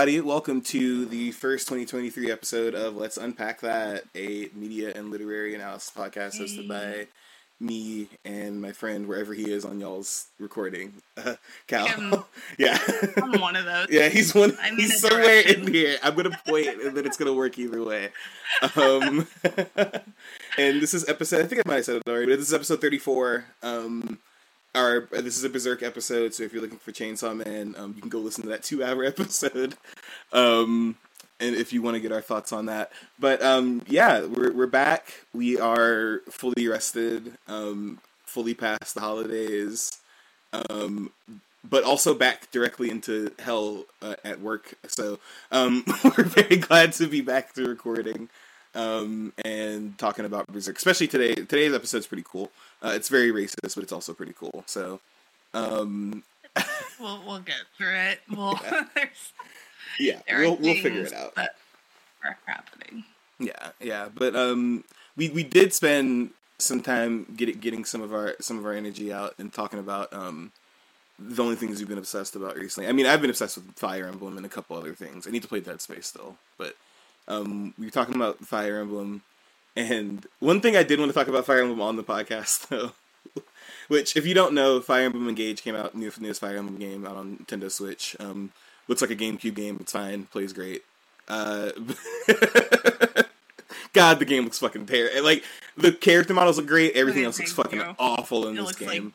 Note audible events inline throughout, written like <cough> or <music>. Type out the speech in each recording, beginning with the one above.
everybody. Welcome to the first 2023 episode of Let's Unpack That, a media and literary analysis podcast hosted by me and my friend, wherever he is on y'all's recording. Uh, <laughs> Cal. Him. <laughs> yeah. I'm one of those. yeah, he's one. I need he's somewhere direction. in here. I'm going to point and then it's going to work either way. Um, <laughs> and this is episode, I think I might have said it already, but this is episode 34. Um, our this is a berserk episode so if you're looking for chainsaw man um, you can go listen to that two hour <laughs> episode. Um, and if you want to get our thoughts on that. But um, yeah we're, we're back. We are fully rested um, fully past the holidays um, but also back directly into hell uh, at work. So um, <laughs> we're very glad to be back to recording um, and talking about berserk especially today. Today's episode's pretty cool uh, it's very racist, but it's also pretty cool. So, um, <laughs> We'll we'll get through it. <laughs> We'll <laughs> there's yeah, there we'll we'll figure it out. that are happening. Yeah, yeah, but um, we we did spend some time getting getting some of our some of our energy out and talking about um the only things we've been obsessed about recently. I mean, I've been obsessed with Fire Emblem and a couple other things. I need to play Dead Space still, but um, we were talking about Fire Emblem, and one thing I did want to talk about Fire Emblem on the podcast <laughs> though. Which, if you don't know, Fire Emblem Engage came out, new newest Fire Emblem game out on Nintendo Switch. Um, looks like a GameCube game. It's fine, plays great. Uh, <laughs> God, the game looks fucking terrible. Like the character models look great. Everything Okay, else looks fucking you. awful in It this looks like- game.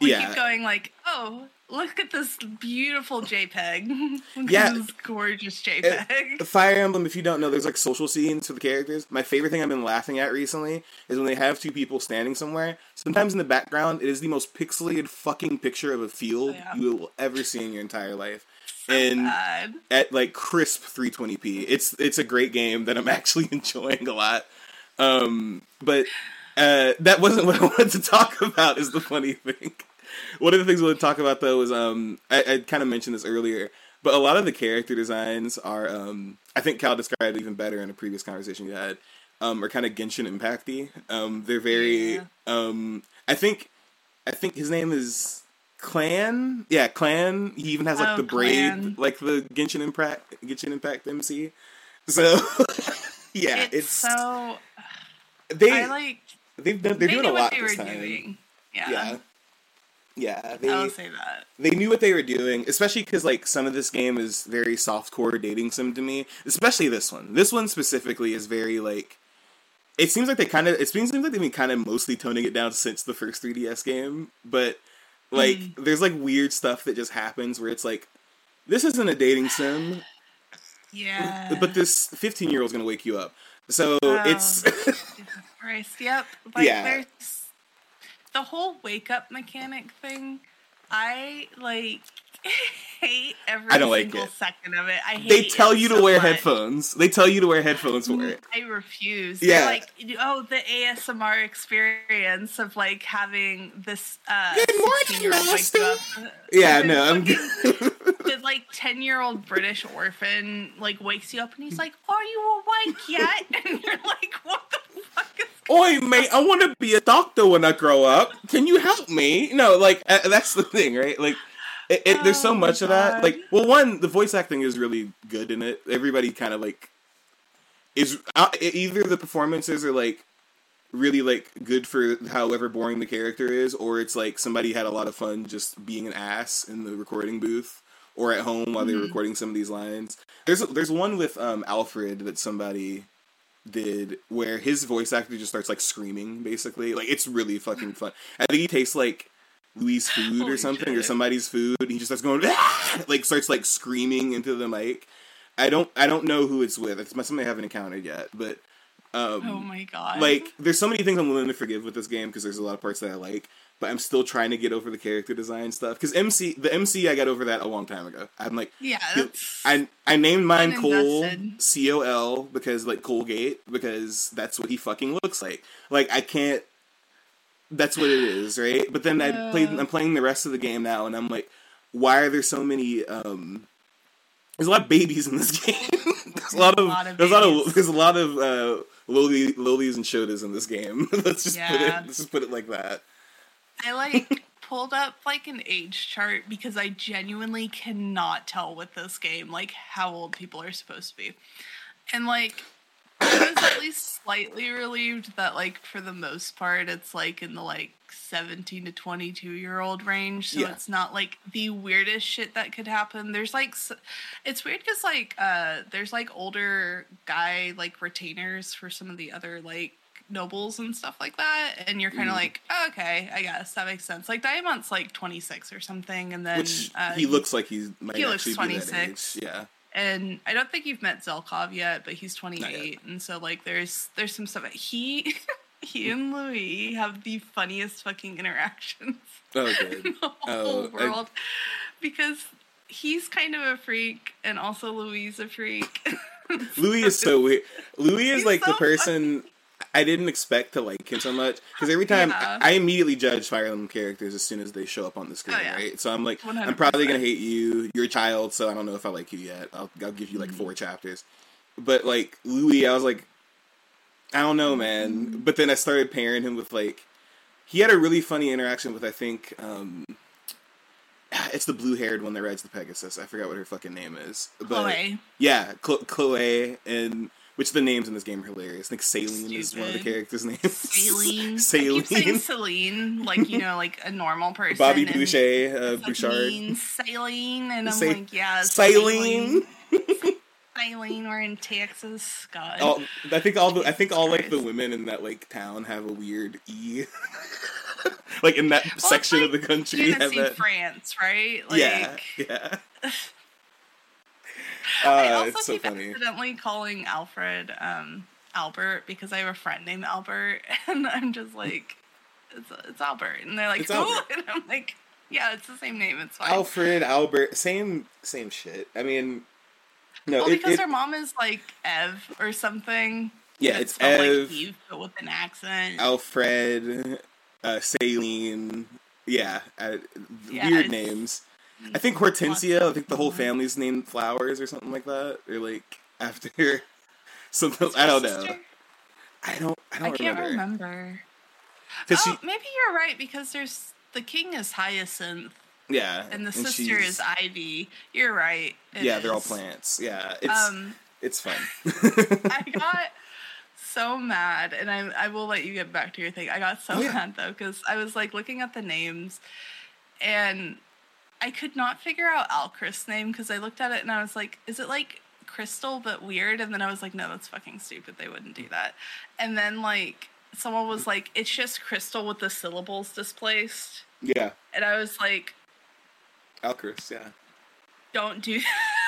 We yeah, keep going like, oh, look at this beautiful JPEG. <laughs> Yeah. this gorgeous JPEG. The Fire Emblem. If you don't know, there's like social scenes for the characters. My favorite thing I've been laughing at recently is when they have two people standing somewhere. Sometimes in the background, it is the most pixelated fucking picture of a field Yeah. you will ever see in your entire life. So and bad. at like crisp 320p. It's it's a great game that I'm <laughs> actually enjoying a lot. Um, but uh, that wasn't <laughs> what I wanted to talk about. Is the funny thing. One of the things we'll talk about though is um, I, I kind of mentioned this earlier, but a lot of the character designs are um, I think Cal described even better in a previous conversation you had. Um, are kind of Genshin Impacty. Um, they're very. Yeah. Um, I think I think his name is Clanne. Yeah, Clanne. He even has like Oh, the braid, Clanne. like the Genshin Impact, Genshin Impact MC. So <laughs> yeah, it's, it's, so they I like they've done, they're they doing a lot this were time. doing. Yeah. Yeah, yeah. They I'll say that. they knew what they were doing, especially because like some of this game is very soft core dating sim to me. Especially this one. This one specifically is very like. It seems like they kind of. It seems like they've been kind of mostly toning it down since the first 3DS game, but like Mm. there's like weird stuff that just happens where it's like, this isn't a dating sim, Yeah. but this 15 year old's gonna wake you up. So Oh. <laughs> it's Christ. Yep. Like Yeah. there's the whole wake up mechanic thing. I like <laughs> hate every I don't like single it. second of it. I hate they tell you to so wear much. headphones. They tell you to wear headphones for it. I refuse. Yeah. Yeah. like, oh, the ASMR experience of like having this uh Good morning, 16-year-old wake master. Yeah, no, I'm fucking- the like ten year old British orphan like wakes you up and he's like, "Are you awake yet?" <laughs> And you're like, "What the fuck is?" Oi, mate, I want to be a doctor when I grow up. Can you help me? No, like uh, that's the thing, right? Like, it, it, there's so Oh, much of that. Like, well, one, the voice acting is really good in it. Everybody kind of like is uh, either the performances are like really like good for however boring the character is, or it's like somebody had a lot of fun just being an ass in the recording booth or at home while they were Mhm. recording some of these lines. There's there's one with um, Alfred that somebody did where his voice actor just starts like screaming basically. Like it's really fucking fun. I think he tastes like louis food or Holy something or somebody's food and he just starts going "Ah!" like starts like screaming into the mic. I don't i don't know who it's with. It's something i haven't encountered yet but um Oh my god! like there's so many things i'm willing to forgive with this game because there's a lot of parts that i like but i'm still trying to get over the character design stuff because mc the mc i got over that a long time ago i'm like yeah, I I named mine Cole. C O L because like Colgate because that's what he fucking looks like. Like I can't. That's what it is, right? But then I played. I'm playing the rest of the game now, and I'm like, why are there so many? um There's a lot of babies in this <laughs> game. there's a lot of, A lot of there's a lot of there's a lot of uh, lowly lowlies and shodas in this game. <laughs> let's just put it let's just put it like that. I like pulled up like an age chart because I genuinely cannot tell with this game like how old people are supposed to be. And like I was at least slightly relieved that like for the most part it's like in the like 17 to 22 year old range so Yeah. it's not like the weirdest shit that could happen there's like it's weird because like uh there's like older guy like retainers for some of the other like nobles and stuff like that and you're kind of Mm. like oh, okay i guess that makes sense like diamond's like 26 or something and then Which uh, he looks like he might he looks actually be that 26. age. Yeah. and I don't think you've met Zelkov yet, but he's 28, and so like there's there's some stuff. He <laughs> he and Louis have the funniest fucking interactions <laughs> Oh, <laughs> in good. the Oh, whole I- world because he's kind of a freak, and also Louis is a freak. Louis is so weird. Louis is He's like the so person I didn't expect to like him so much because every time Yeah. I, I immediately judge Fire Emblem characters as soon as they show up on the screen, Oh, yeah. right? So I'm like, i am probably gonna hate you. You're a child, so I don't know if I like you yet. I'll I'll give you like Mm-hmm. four chapters. But like Louis, I was like, I don't know, man. But then I started pairing him with like, he had a really funny interaction with I think. um <sighs> it's the blue-haired one that rides the Pegasus. I forgot what her fucking name is. But Chloe. yeah, Chloe, and which the names in this game are hilarious. I think Saline is one of the characters' names. Celine. <laughs> I keep saying Saline. Celine, like you know, like a normal <laughs> person. Bobby Boucher, uh, Bouchard. Saline, and I'm Sa- like, yeah, Saline. <laughs> Saline, we're in Texas, God. All, I think all the I think all like the women in that like town have a weird E. like in that it's section of the country have Genesee, that. France, right? Like, yeah, yeah. I Uh, also it's so keep funny. accidentally calling Alfred um, Albert because I have a friend named Albert, <laughs> and I'm just like, it's, it's Albert, and they're like, It's who? Albert. <laughs> And I'm like, yeah, it's the same name. It's fine. Alfred, Albert, same same shit. I mean, no, well, it, because it- her mom is like Ev or something. yeah, and it's Ev, like Eve, but with an accent. Alfred, uh, Saline. Yeah, uh, Yeah, weird names. I think Hortensia. I think the whole family's named Flowers or something like that, or like after <laughs> something. I don't know. sister? I don't. I I don't can't remember. remember. 'Cause Oh, she- maybe you're right because there's the king is Hyacinth yeah, and the she's- sister is Ivy. You're right. it yeah, they're all plants. Yeah, it's Um, it's fun. <laughs> <laughs> I got so mad, and I I will let you get back to your thing. I got so Oh, yeah. mad though because I was like looking at the names, and I could not figure out Alcryst' name because I looked at it and I was like, is it like Crystal but weird? And then I was like, no, that's fucking stupid. They wouldn't do that. And then like someone was like, it's just Crystal with the syllables displaced, yeah, and I was like, Alcryst. Yeah, don't do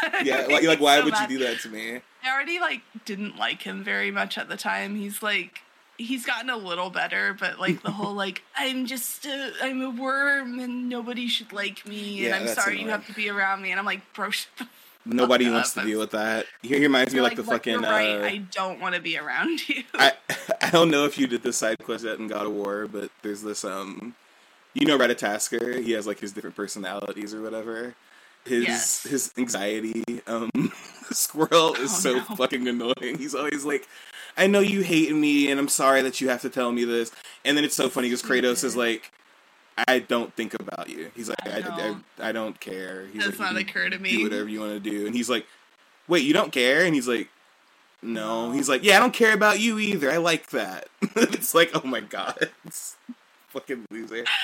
that. yeah. Like, <laughs> like why so would mad. you do that to me? I already like didn't like him very much at the time. He's like he's gotten a little better, but like the whole like I'm just a, I'm a worm and nobody should like me Yeah, and I'm sorry you have to be around me and I'm like bro Nobody wants up. to deal with that. He reminds me You're like, the fucking. right. uh, I don't want to be around <laughs> you. I <laughs> I don't know if you did the side quest yet in God of War, but there's this um, you know Ratatoskr. He has like his different personalities or whatever. His Yes. his anxiety um <laughs> squirrel is Oh, so no. fucking annoying. He's always like, "I know you hate me, and I'm sorry that you have to tell me this." And then it's so funny because Kratos is like, "I don't think about you." He's like, I "I, I, don't. I don't care." He's Does like, not occur to me. Do whatever you want to do." And he's like, "Wait, you don't care?" And he's like. No, he's like, yeah, I don't care about you either. I like that. <laughs> it's like, oh my god, it's fucking loser. <sighs>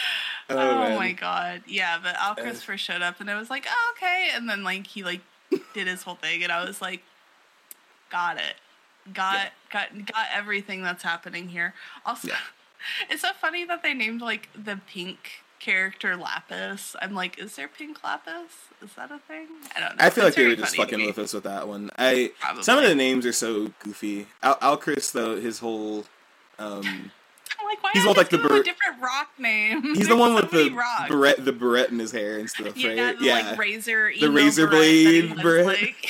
Oh, man. my god. Yeah, but Al Uh, showed up and I was like, oh, okay. And then like he like did his whole thing and I was like, got it. Got got got everything that's happening here. Also Yeah. <laughs> it's so funny that they named like the pink character Lapis. I'm like, is there pink Lapis? Is that a thing? I don't know. I feel like they were just fucking with us with that one. I Probably. some of the names are so goofy. Al- Alcryst though, his whole um, <laughs> I'm like, why he's all like the a different rock name? he's <laughs> the one so with the rocks. beret, the beret in his hair and stuff, Yeah, right? the, yeah. like razor, The razor beret that he blade like-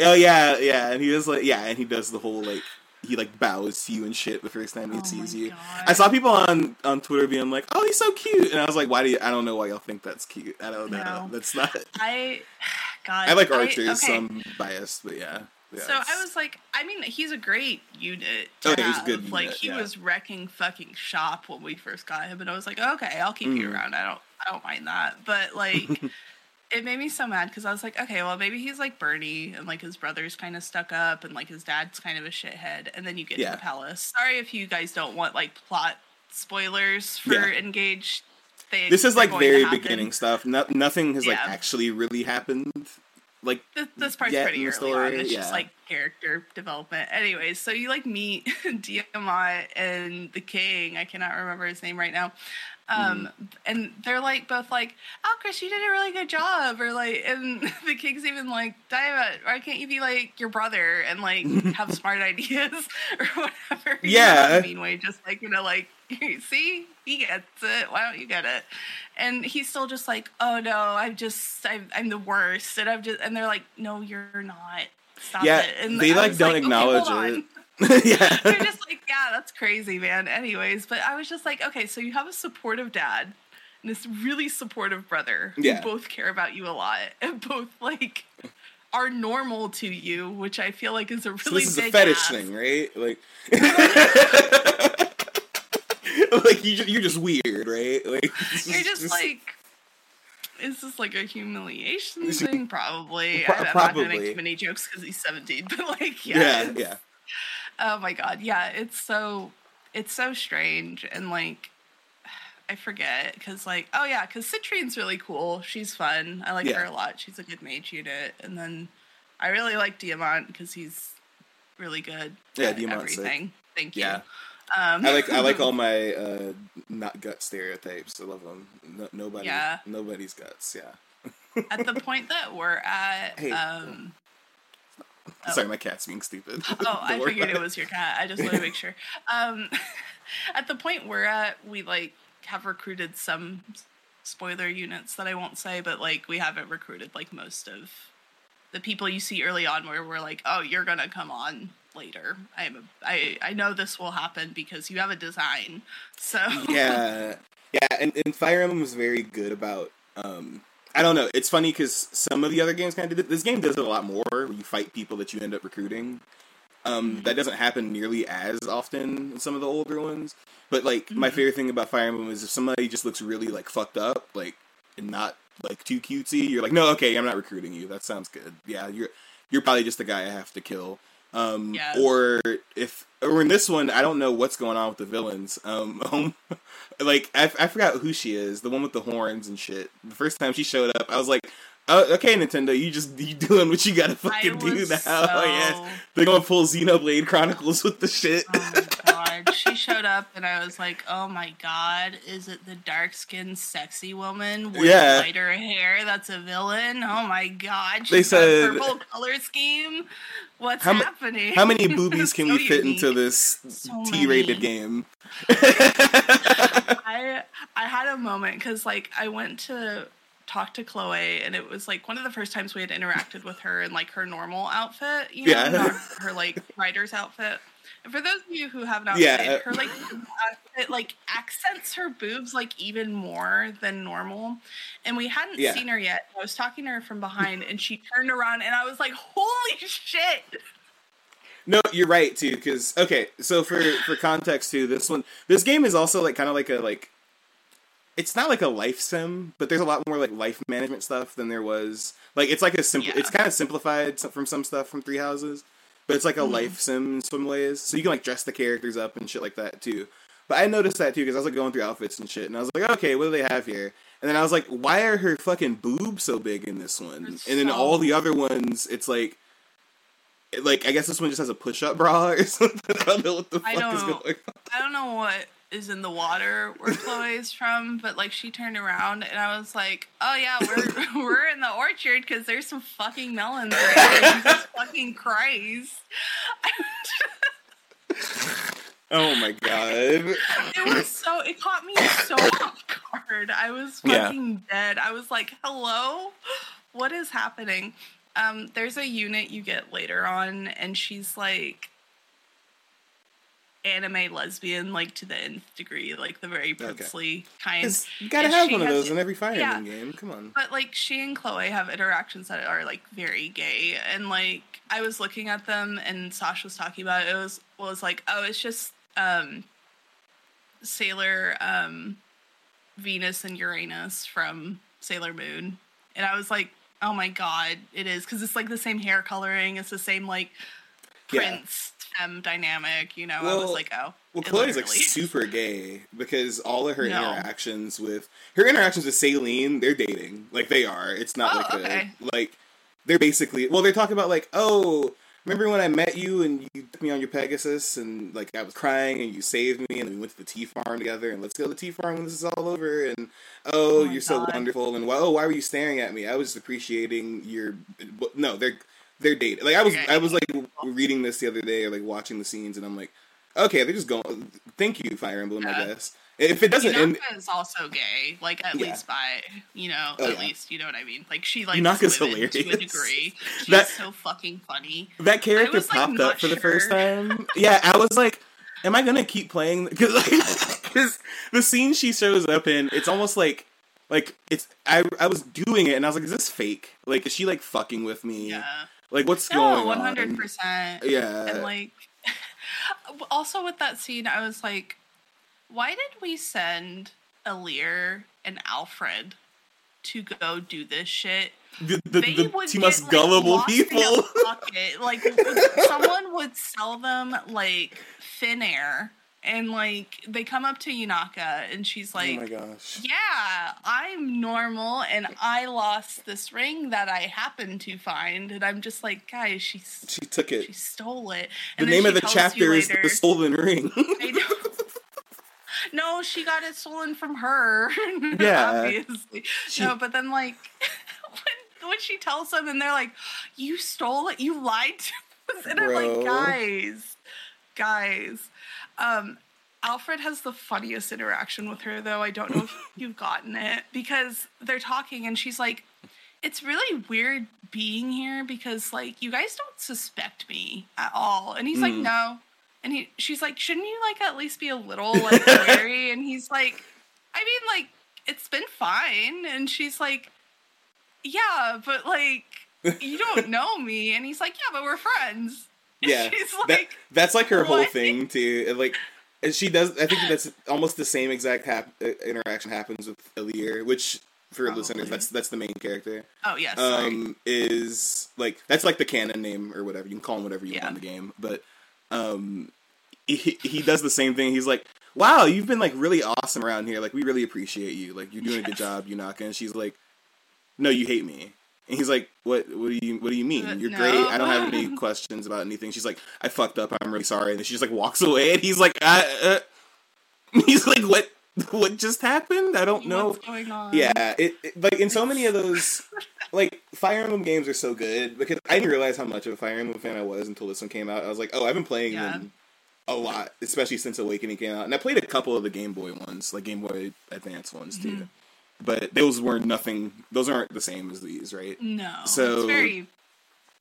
oh yeah, yeah, and he does like yeah, and he does the whole like he like bows to you and shit the first time he Oh sees you. God. I saw people on on Twitter being like, "Oh, he's so cute," and I was like, "Why do you?" I don't know why y'all think that's cute. I don't know. No. That's not. <laughs> I, <sighs> God. I like Archer. okay. so I'm biased, but yeah. yeah So it's- I was like, I mean, he's a great unit. Oh, yeah, he's a have. good Like unit, he yeah. was wrecking fucking shop when we first got him, and I was like, okay, I'll keep you Mhm. around. I don't, I don't mind that. But like, <laughs> it made me so mad because I was like, okay, well maybe he's like Bernie, and like his brother's kind of stuck up, and like his dad's kind of a shithead, and then you get Yeah. to the palace. Sorry if you guys don't want like plot spoilers for Yeah. Engage. They, this is like very beginning stuff. No, nothing has like actually really happened. Like This, this part's pretty early the on. It's yeah. just like character development. Anyways, so you like meet <laughs> Diamant and the king. I cannot remember his name right now. Um, Mm-hmm. and they're like both like, "Oh, Chris, you did a really good job," or like, and <laughs> the king's even like, "Diamant, why can't you be like your brother and like <laughs> have smart ideas <laughs> or whatever?" You know, Yeah. in a mean way, just like you know, like, see, he gets it. Why don't you get it? and he's still just like, "Oh no, I'm just, I'm, I'm the worst," and I'm just, and they're like, "No, you're not. Stop Yeah, it." And they, like, don't "Okay, acknowledge hold it." On." <laughs> yeah. <laughs> They're just like, "Yeah, that's crazy, man." Anyways, but I was just like, "Okay, so you have a supportive dad." And this really supportive brother who Yeah. both care about you a lot and both like are normal to you, which I feel like is a really So this is a fetish thing, right? Like, <laughs> like you, you're just weird, right? Like, You're just like, is this like a humiliation thing? Probably. Pro- I'm not gonna probably. make too many jokes because he's 17, but like, yeah, yeah, yeah, Oh my god, yeah, it's so, it's so strange and like, I forget because like, oh yeah, because Citrinne's really cool. She's fun. I like Yeah. her a lot. She's a good mage unit, and then I really like Diamant because he's really good. Yeah, at Diamant's sick. everything. Thank you. Yeah. Um, I like I like all <laughs> my uh, not gut stereotypes. I love them. No, nobody, Yeah. nobody's guts. Yeah. at the point that we're at. <laughs> Hey. um, Oh. Sorry, my cat's being stupid. <laughs> Oh, I figured it was your cat. I just want to make sure. <laughs> Um, <laughs> at the point we're at, we like have recruited some spoiler units that I won't say, but like we haven't recruited like most of the people you see early on, where we're like, oh, you're gonna come on later. I'm a, I I know this will happen because you have a design. So yeah, yeah, and, and Fire Emblem was very good about. Um, I don't know. It's funny because some of the other games kind of did it. This game does it a lot more. Where you fight people that you end up recruiting. Um, that doesn't happen nearly as often in some of the older ones. But like my Mhm. favorite thing about Fire Emblem is if somebody just looks really like fucked up, like and not like too cutesy, you're like, no, okay, I'm not recruiting you. That sounds good. Yeah, you're you're probably just the guy I have to kill. Um, Yeah. Or if or in this one, I don't know what's going on with the villains. Um, home, <laughs> like I, I forgot who she is, the one with the horns and shit. The first time she showed up, I was like, oh, okay, Nintendo, you just you doing what you gotta fucking do now. <laughs> so- oh, yes, they're gonna pull Xenoblade Chronicles with the shit. Oh my god. She showed up and I was like, oh my god, is it the dark skinned sexy woman with Yeah. lighter hair that's a villain? Oh my god. They said- purple color scheme. What's How ma- happening? How many <laughs> boobies can So we fit unique. into this So T-rated game? <laughs> I I had a moment because like I went to talk to Chloe and it was like one of the first times we had interacted with her in like her normal outfit, you know, Yeah. not <laughs> her like writer's outfit. And for those of you who have not Yeah. played, uh, her like outfit like accents her boobs like even more than normal. And we hadn't Yeah. seen her yet. I was talking to her from behind and she turned around and I was like, "Holy shit!" No, you're right too. Because okay, so for for context too, this one, this game is also like kind of like a like. It's not like a life sim, but there's a lot more like life management stuff than there was. Like it's like a simple. Yeah. It's kind of simplified from some stuff from Three Houses, but it's like a Mhm. life sim in some ways. So you can like dress the characters up and shit like that too. But I noticed that too because I was like going through outfits and shit, and I was like, okay, what do they have here? And then I was like, why are her fucking boobs so big in this one? It's and then so- all the other ones, it's like like I guess this one just has a push-up bra <laughs> or something. I don't know what the fuck is don't- going on. I don't know what is in the water where <laughs> Chloe's from, but like she turned around and I was like, "Oh yeah, we're <laughs> we're in the orchard because there's some fucking melons right there." <laughs> Jesus fucking Christ! Oh my god. It was so it caught me so off guard. I was Yeah. fucking dead. I was like, "Hello, what is happening?" Um, there's a unit you get later on, and she's like anime lesbian like to the nth degree, like the very princely kind. 'Cause you gotta And have one of those in every Fire yeah. Game. Come on. But like she and Chloe have interactions that are like very gay, and like I was looking at them, and Sasha was talking about it. It was was like, oh, it's just um, Sailor um, Venus and Uranus from Sailor Moon, and I was like, oh my god, it is because it's like the same hair coloring, it's the same like Yeah. Femme dynamic. You know, I was like, oh, Well, Chloe's like <laughs> super gay because all of her No. interactions with her interactions with Saline, they're dating. Like they are. It's not Oh, like okay. a like they're basically well, they're talking about like, oh, remember when I met you and you took me on your Pegasus and like I was crying and you saved me and we went to the tea farm together and let's go to the tea farm when this is all over and oh, Oh you're so wonderful and oh, why were you staring at me? I was appreciating your no, they're they're dating. Like I was. I was like reading this the other day or like watching the scenes and I'm like Okay, they're just going. Thank you, Fire Emblem. I guess if it doesn't end, Yunaka is also gay, like at Yeah. least by you know, Oh, at yeah. least you know what I mean. Like she likes Yunaka's women to a hilarious. degree. <laughs> She's That- so fucking funny. that character was, popped not up for the first time. Yeah, I was like, "Am I gonna keep playing?" Because like, <laughs> the scene she shows up in, it's almost like like it's. I I was doing it and I was like, "Is this fake? Like, is she like fucking with me? Yeah. Like, what's No, going one on?" hundred percent. Yeah. And like, <laughs> also with that scene, I was like, why did we send Alear and Alfred to go do this shit? the the, they the would most like, gullible lost in a people. <laughs> Like someone would sell them like thin air, and like they come up to Yunaka, and she's oh like, my gosh. "Yeah, I'm normal, and I lost this ring that I happened to find." And I'm just like, "Guys, she She took it. she stole it." The And then name of the chapter is later- the stolen ring. <laughs> No, she got it stolen from her. <laughs> Yeah. obviously. She- No, but then like <laughs> when when she tells them and they're like, "You stole it. You lied to us," and I'm like, "Guys, guys." Um, Alfred has the funniest interaction with her, though. I don't know if <laughs> you've gotten it because they're talking and she's like, "It's really weird being here because like you guys don't suspect me at all," and he's like, Mm. "No." And he, she's like, shouldn't you like at least be a little like wary? and he's like, I mean, like it's been fine. And she's like, yeah, but like you don't <laughs> know me. And he's like, yeah, but we're friends. <laughs> Yeah, she's that, that's like her whole thing too. Like, and she does. I think that's <laughs> almost the same exact hap- uh, interaction happens with Alear, which for Probably. listeners, that's that's the main character. oh yeah, sorry. Um, is like that's like the canon name or whatever you can call him whatever you Yeah. want in the game. But um, he he does the same thing. He's like, "Wow, you've been like really awesome around here. Like, we really appreciate you. Like, you're doing a good Yes. job, Yunaka." And she's like, "No, you hate me." And he's like, "What? What do you? What do you mean? You're no. great. I don't have any <laughs> questions about anything." She's like, "I fucked up. I'm really sorry." And then she just like walks away, and he's like, uh, uh, <laughs> "He's like, what? What just happened? I don't know." What's going on? Yeah, it, it like in so many of those, <laughs> like Fire Emblem games are so good because I didn't realize how much of a Fire Emblem fan I was until this one came out. I was like, oh, I've been playing Yeah. them a lot, especially since Awakening came out, and I played a couple of the Game Boy ones, like Game Boy Advance ones too. But those were nothing; those aren't the same as these, right? No. So- it's very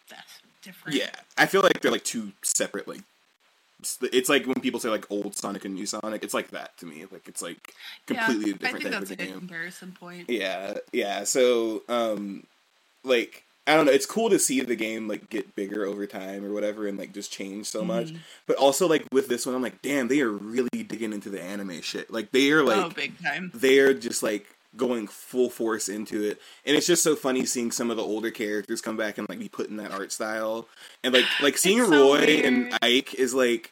that's different. Yeah, I feel like they're like two separate like. It's like when people say like old Sonic and new Sonic. It's like that to me. Like it's like completely yeah, I different think type of that's a good game. comparison point. Yeah, yeah. So, um, like, I don't know. It's cool to see the game like get bigger over time or whatever, and like just change so much. Mhm. But also, like with this one, I'm like, damn, they are really digging into the anime shit. Like, they are like, oh, big time. they're just like going full force into it, and it's just so funny seeing some of the older characters come back and like be put in that art style, and like like seeing so Roy and. Ike is like.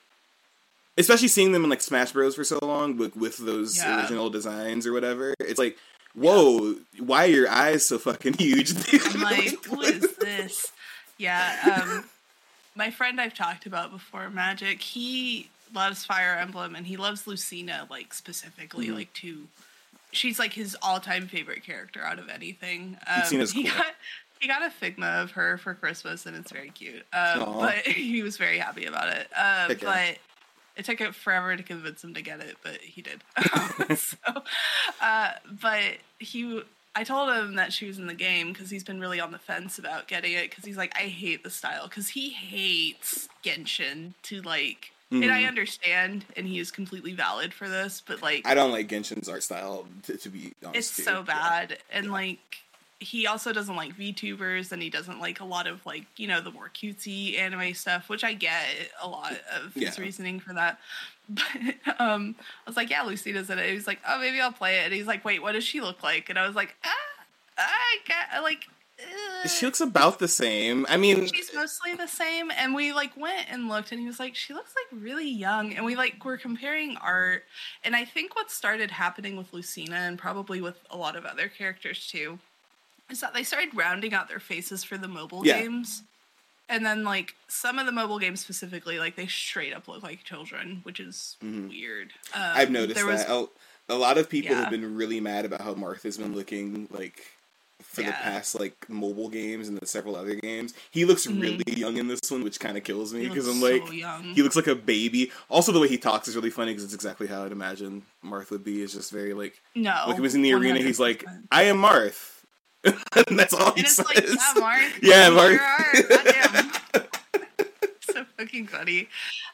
Especially seeing them in like Smash Bros for so long with with those Yeah. original designs or whatever, it's like, whoa, why are your eyes so fucking <laughs> huge? I'm like, what is this? Yeah, um, <laughs> my friend I've talked about before, Magic, he loves Fire Emblem and he loves Lucina, like, specifically, Mhm. like, to. She's like his all-time favorite character out of anything. Um, Lucina's he cool. got he got a Figma of her for Christmas, and it's very cute. Um, but <laughs> he was very happy about it. Um, Heck but it took it forever to convince him to get it, but he did. <laughs> <laughs> so, uh, but he, I told him that she was in the game because he's been really on the fence about getting it because he's like, I hate the style because he hates Genshin to like And I Mhm. understand, and he is completely valid for this, but like, I don't like Genshin's art style to, to be honest. it's too. so Yeah. bad. And like, he also doesn't like VTubers, and he doesn't like a lot of like, you know, the more cutesy anime stuff, which I get a lot of his Yeah. reasoning for that. <laughs> But um, I was like, yeah, Lucina's in it. He was like, oh, maybe I'll play it. And he's like, wait, what does she look like? And I was like, ah, I get like. She looks about the same. I mean, she's mostly the same and we like went and looked and he was like she looks like really young and we like were comparing art and i think what started happening with lucina and probably with a lot of other characters too is that they started rounding out their faces for the mobile Yeah. games and then like some of the mobile games specifically like they straight up look like children which is Mhm. weird um, I've noticed was- that. A, a lot of people Yeah. have been really mad about how Martha's been looking like for the past like mobile games and the several other games. He looks Mhm. really young in this one, which kind of kills me because I'm like, so he looks like a baby. Also, the way he talks is really funny because it's exactly how I'd imagine Marth would be. Is just very like, no like he was in the arena. He's like, I am Marth. <laughs> and that's all he and it's says. like yeah mark <laughs> Yeah, are. <laughs> So fucking funny.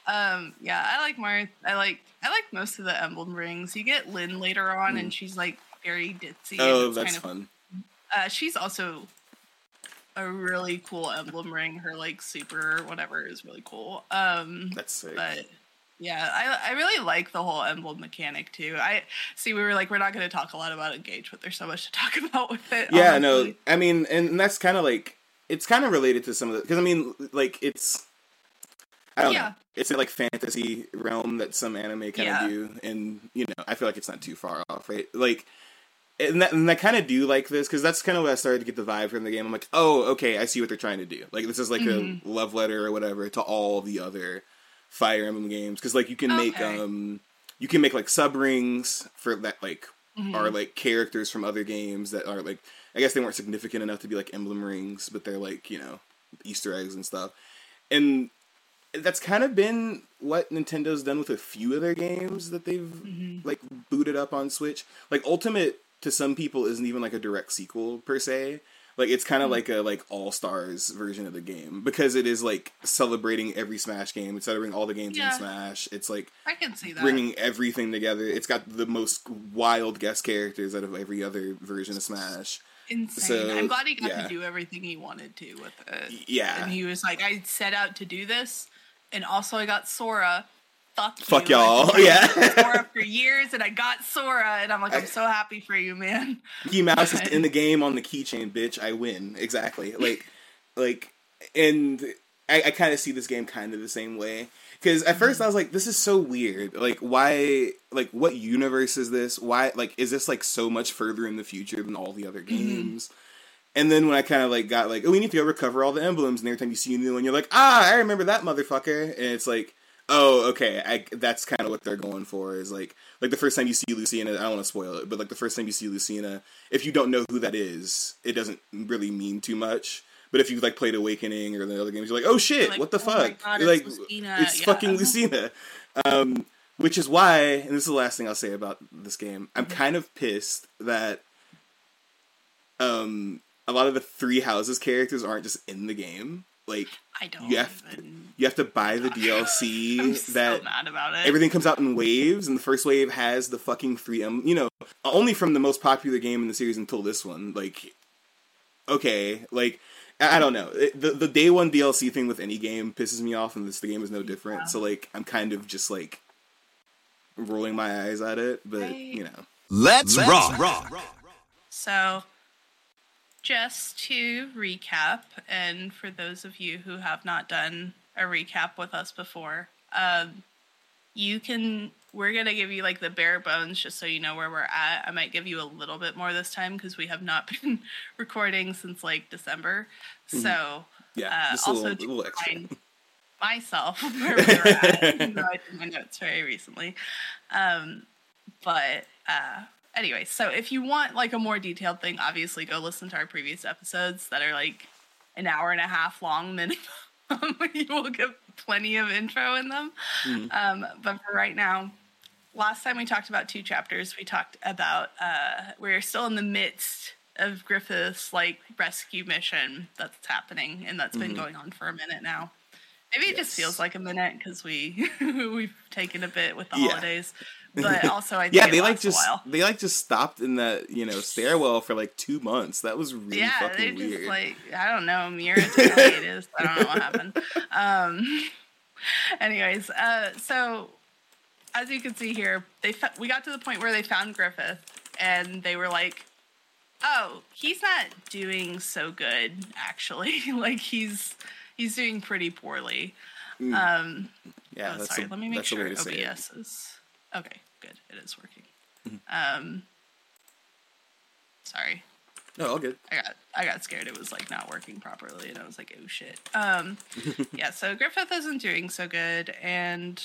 Um, yeah, I like Marth. I like I like most of the emblem rings. You get Lyn later on, and she's like very ditzy. oh, that's kind of, fun. Uh, she's also a really cool emblem ring. Her like super whatever is really cool. Um, That's sick. but yeah, I I really like the whole emblem mechanic too. I see we were like we're not going to talk a lot about engage, but there's so much to talk <laughs> about with it. yeah honestly. no i mean and that's kind of like it's kind of related to some of the because i mean like it's i don't know it's in like fantasy realm that some anime kind of Yeah. do and you know i feel like it's not too far off right like and that, and I kind of do like this because that's kind of what I started to get the vibe from the game. I'm like, oh, okay, I see what they're trying to do. Like this is like Mhm. a love letter or whatever to all the other Fire Emblem games because like you can make um you can make like sub rings for that like Mhm. are like characters from other games that are like I guess they weren't significant enough to be like emblem rings, but they're like you know Easter eggs and stuff, and that's kind of been what Nintendo's done with a few of their games that they've Mhm. like booted up on Switch. Like Ultimate to some people isn't even like a direct sequel per se. Like it's kind of Mhm. like a like all stars version of the game because it is like celebrating every Smash game. It's celebrating all the games Yeah. in Smash. It's like I can see that. bringing everything together. It's got the most wild guest characters out of every other version of Smash. Insane. So, I'm glad he got yeah. to do everything he wanted to with it. Yeah. And he was like, I set out to do this, and also I got Sora. Fuck, Fuck you. <laughs> y'all. <laughs> Yeah. for Sora for years, and I got Sora, and I'm like, I'm so happy for you, man. Mickey Mouse is in the game on the keychain, bitch. I win. Exactly. <laughs> Like, like, and I, I kind of see this game kind of the same way. Because at first I was like, this is so weird. Like, why? Like, what universe is this? Why? Like, is this like so much further in the future than all the other games? And then when I kind of like got like, oh, we need to go recover all the emblems, and every time you see a new one, you're like, ah, I remember that motherfucker, and it's like, oh, okay, I, that's kind of what they're going for. Is like, like the first time you see Lucina, I don't want to spoil it, but like the first time you see Lucina, if you don't know who that is, it doesn't really mean too much. But if you like played Awakening or the other games, you're like, oh shit, Like, what the oh fuck? God, it's like, Lucina, it's yeah. fucking Lucina. Um, which is why, and this is the last thing I'll say about this game. I'm Mm-hmm. kind of pissed that um a lot of the Three Houses characters aren't just in the game. Like I don't you have to, even. you have to buy the DLC <laughs> I'm so that mad about it. everything comes out in waves, and the first wave has the fucking three em. You know, only from the most popular game in the series until this one. Like, okay, like I I don't know. It- the the day one DLC thing with any game pisses me off, and this the game is no different. Yeah. So like, I'm kind of just like rolling my eyes at it, but I- you know, Let's, rock. So, just to recap, and for those of you who have not done a recap with us before, um, you can. We're gonna give you like the bare bones, just so you know where we're at. I might give you a little bit more this time because we have not <laughs> been recording since like December. So, yeah, uh, also little, to little extra. myself <laughs> <laughs> where we were at, even though I did my notes very recently. Um, but uh, anyway, so if you want like a more detailed thing, obviously go listen to our previous episodes that are like an hour and a half long minimum. <laughs> you will get plenty of intro in them. Mhm. Um, but for right now, last time we talked about two chapters, we talked about uh, we're still in the midst of Griffith's like rescue mission that's happening, and that's been Mhm. going on for a minute now. Maybe it just feels like a minute because we <laughs> we've taken a bit with the Yeah. holidays, but <laughs> also I think Yeah, they like just they like just stopped in that you know stairwell for like two months. That was really yeah, fucking just weird. like I don't know, Mira is. I don't know what happened. <laughs> Um, <laughs> anyways, uh, so as you can see here, they fa- we got to the point where they found Griffith, and they were like, "Oh, he's not doing so good, actually. like he's he's doing pretty poorly." Mm. Um, yeah, oh, that's sorry. a, Let me make sure way to say it. OBS is okay. Good, it is working. Mm-hmm. Um, sorry. No, all good. I got I got scared it was like not working properly and I was like, oh shit. Um <laughs> yeah, so Griffith isn't doing so good and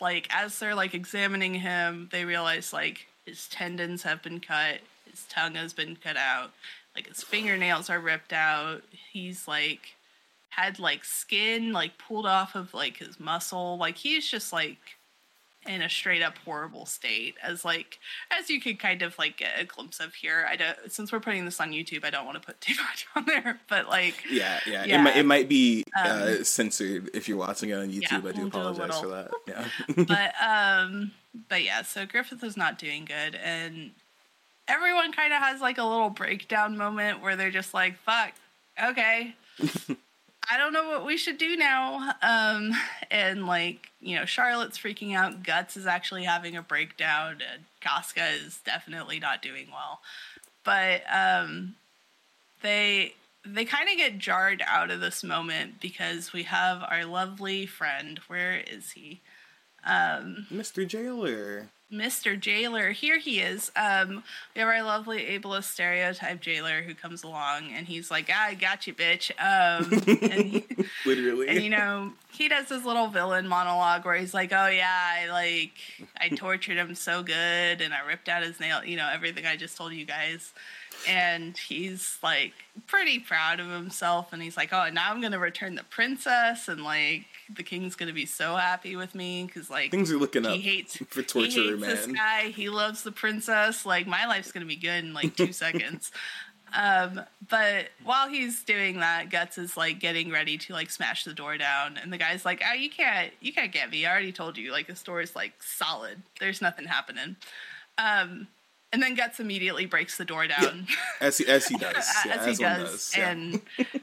like as they're like examining him, they realize like his tendons have been cut, his tongue has been cut out, like his fingernails are ripped out. He's like had like skin like pulled off of like his muscle. Like he's just like in a straight up horrible state as like as you could kind of like get a glimpse of here i don't since we're putting this on youtube i don't want to put too <laughs> much on there but like Yeah, yeah. It might it might be uh, Um, censored if you're watching it on YouTube. yeah, I do we'll do apologize for that. <laughs> Yeah. but um but yeah so griffith is not doing good and everyone kind of has like a little breakdown moment where they're just like fuck okay <laughs> i don't know what we should do now um and like you know charlotte's freaking out guts is actually having a breakdown and casca is definitely not doing well but um they they kind of get jarred out of this moment because we have our lovely friend where is he um Mr. Jailer. Mr. Jailer, here he is. Um, we have our lovely ableist stereotype jailer who comes along and he's like, I got you, bitch. Um, <laughs> and, he, Literally. and you know, he does this little villain monologue where he's like, Oh yeah, I like I <laughs> tortured him so good and I ripped out his nail, you know, everything I just told you guys. And he's like pretty proud of himself and he's like, Oh, now I'm gonna return the princess and like the king's gonna be so happy with me because like Things are looking up he hates <laughs> for he torturer hates this guy. He loves the princess. Like my life's gonna be good in like two <laughs> seconds. Um, but while he's doing that, Guts is like getting ready to like smash the door down, and the guy's like, "Oh, you can't, you can't get me. I already told you. Like this door is like solid. There's nothing happening." Um, and then Guts immediately breaks the door down. <laughs> As he as he does. <laughs> as yeah, he as does, does. Yeah. and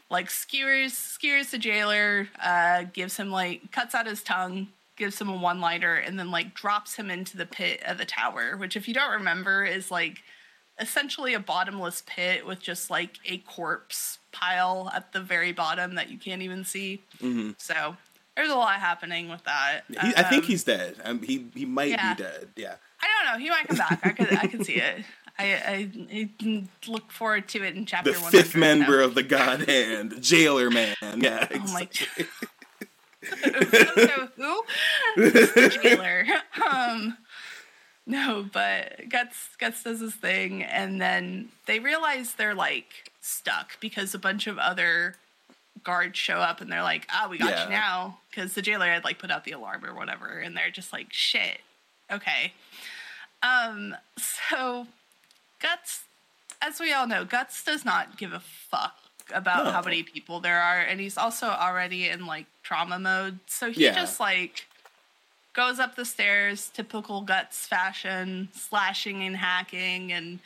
like skewers skewers the jailer, uh, gives him like cuts out his tongue, gives him a one liner, and then like drops him into the pit of the tower. Which, if you don't remember, is like essentially a bottomless pit with just like a corpse pile at the very bottom that you can't even see. Mhm. So there's a lot happening with that. He, I think Um, he's dead. Um, he he might yeah. be dead. Yeah. I don't know. He might come back. I could. I could see it. I, I, I look forward to it in chapter The fifth member of the God Hand, Jailer Man. Yeah. Oh my <laughs> so who? Jailer. Um, no, but Guts Guts does his thing, and then they realize they're like stuck because a bunch of other guards show up, and they're like, "Ah, we got Yeah. you now," because the jailer had like put out the alarm or whatever, and they're just like, "Shit, okay." Um, so Guts, as we all know, Guts does not give a fuck about No. how many people there are, and he's also already in like trauma mode. So he Yeah. just like goes up the stairs, typical Guts fashion, slashing and hacking, and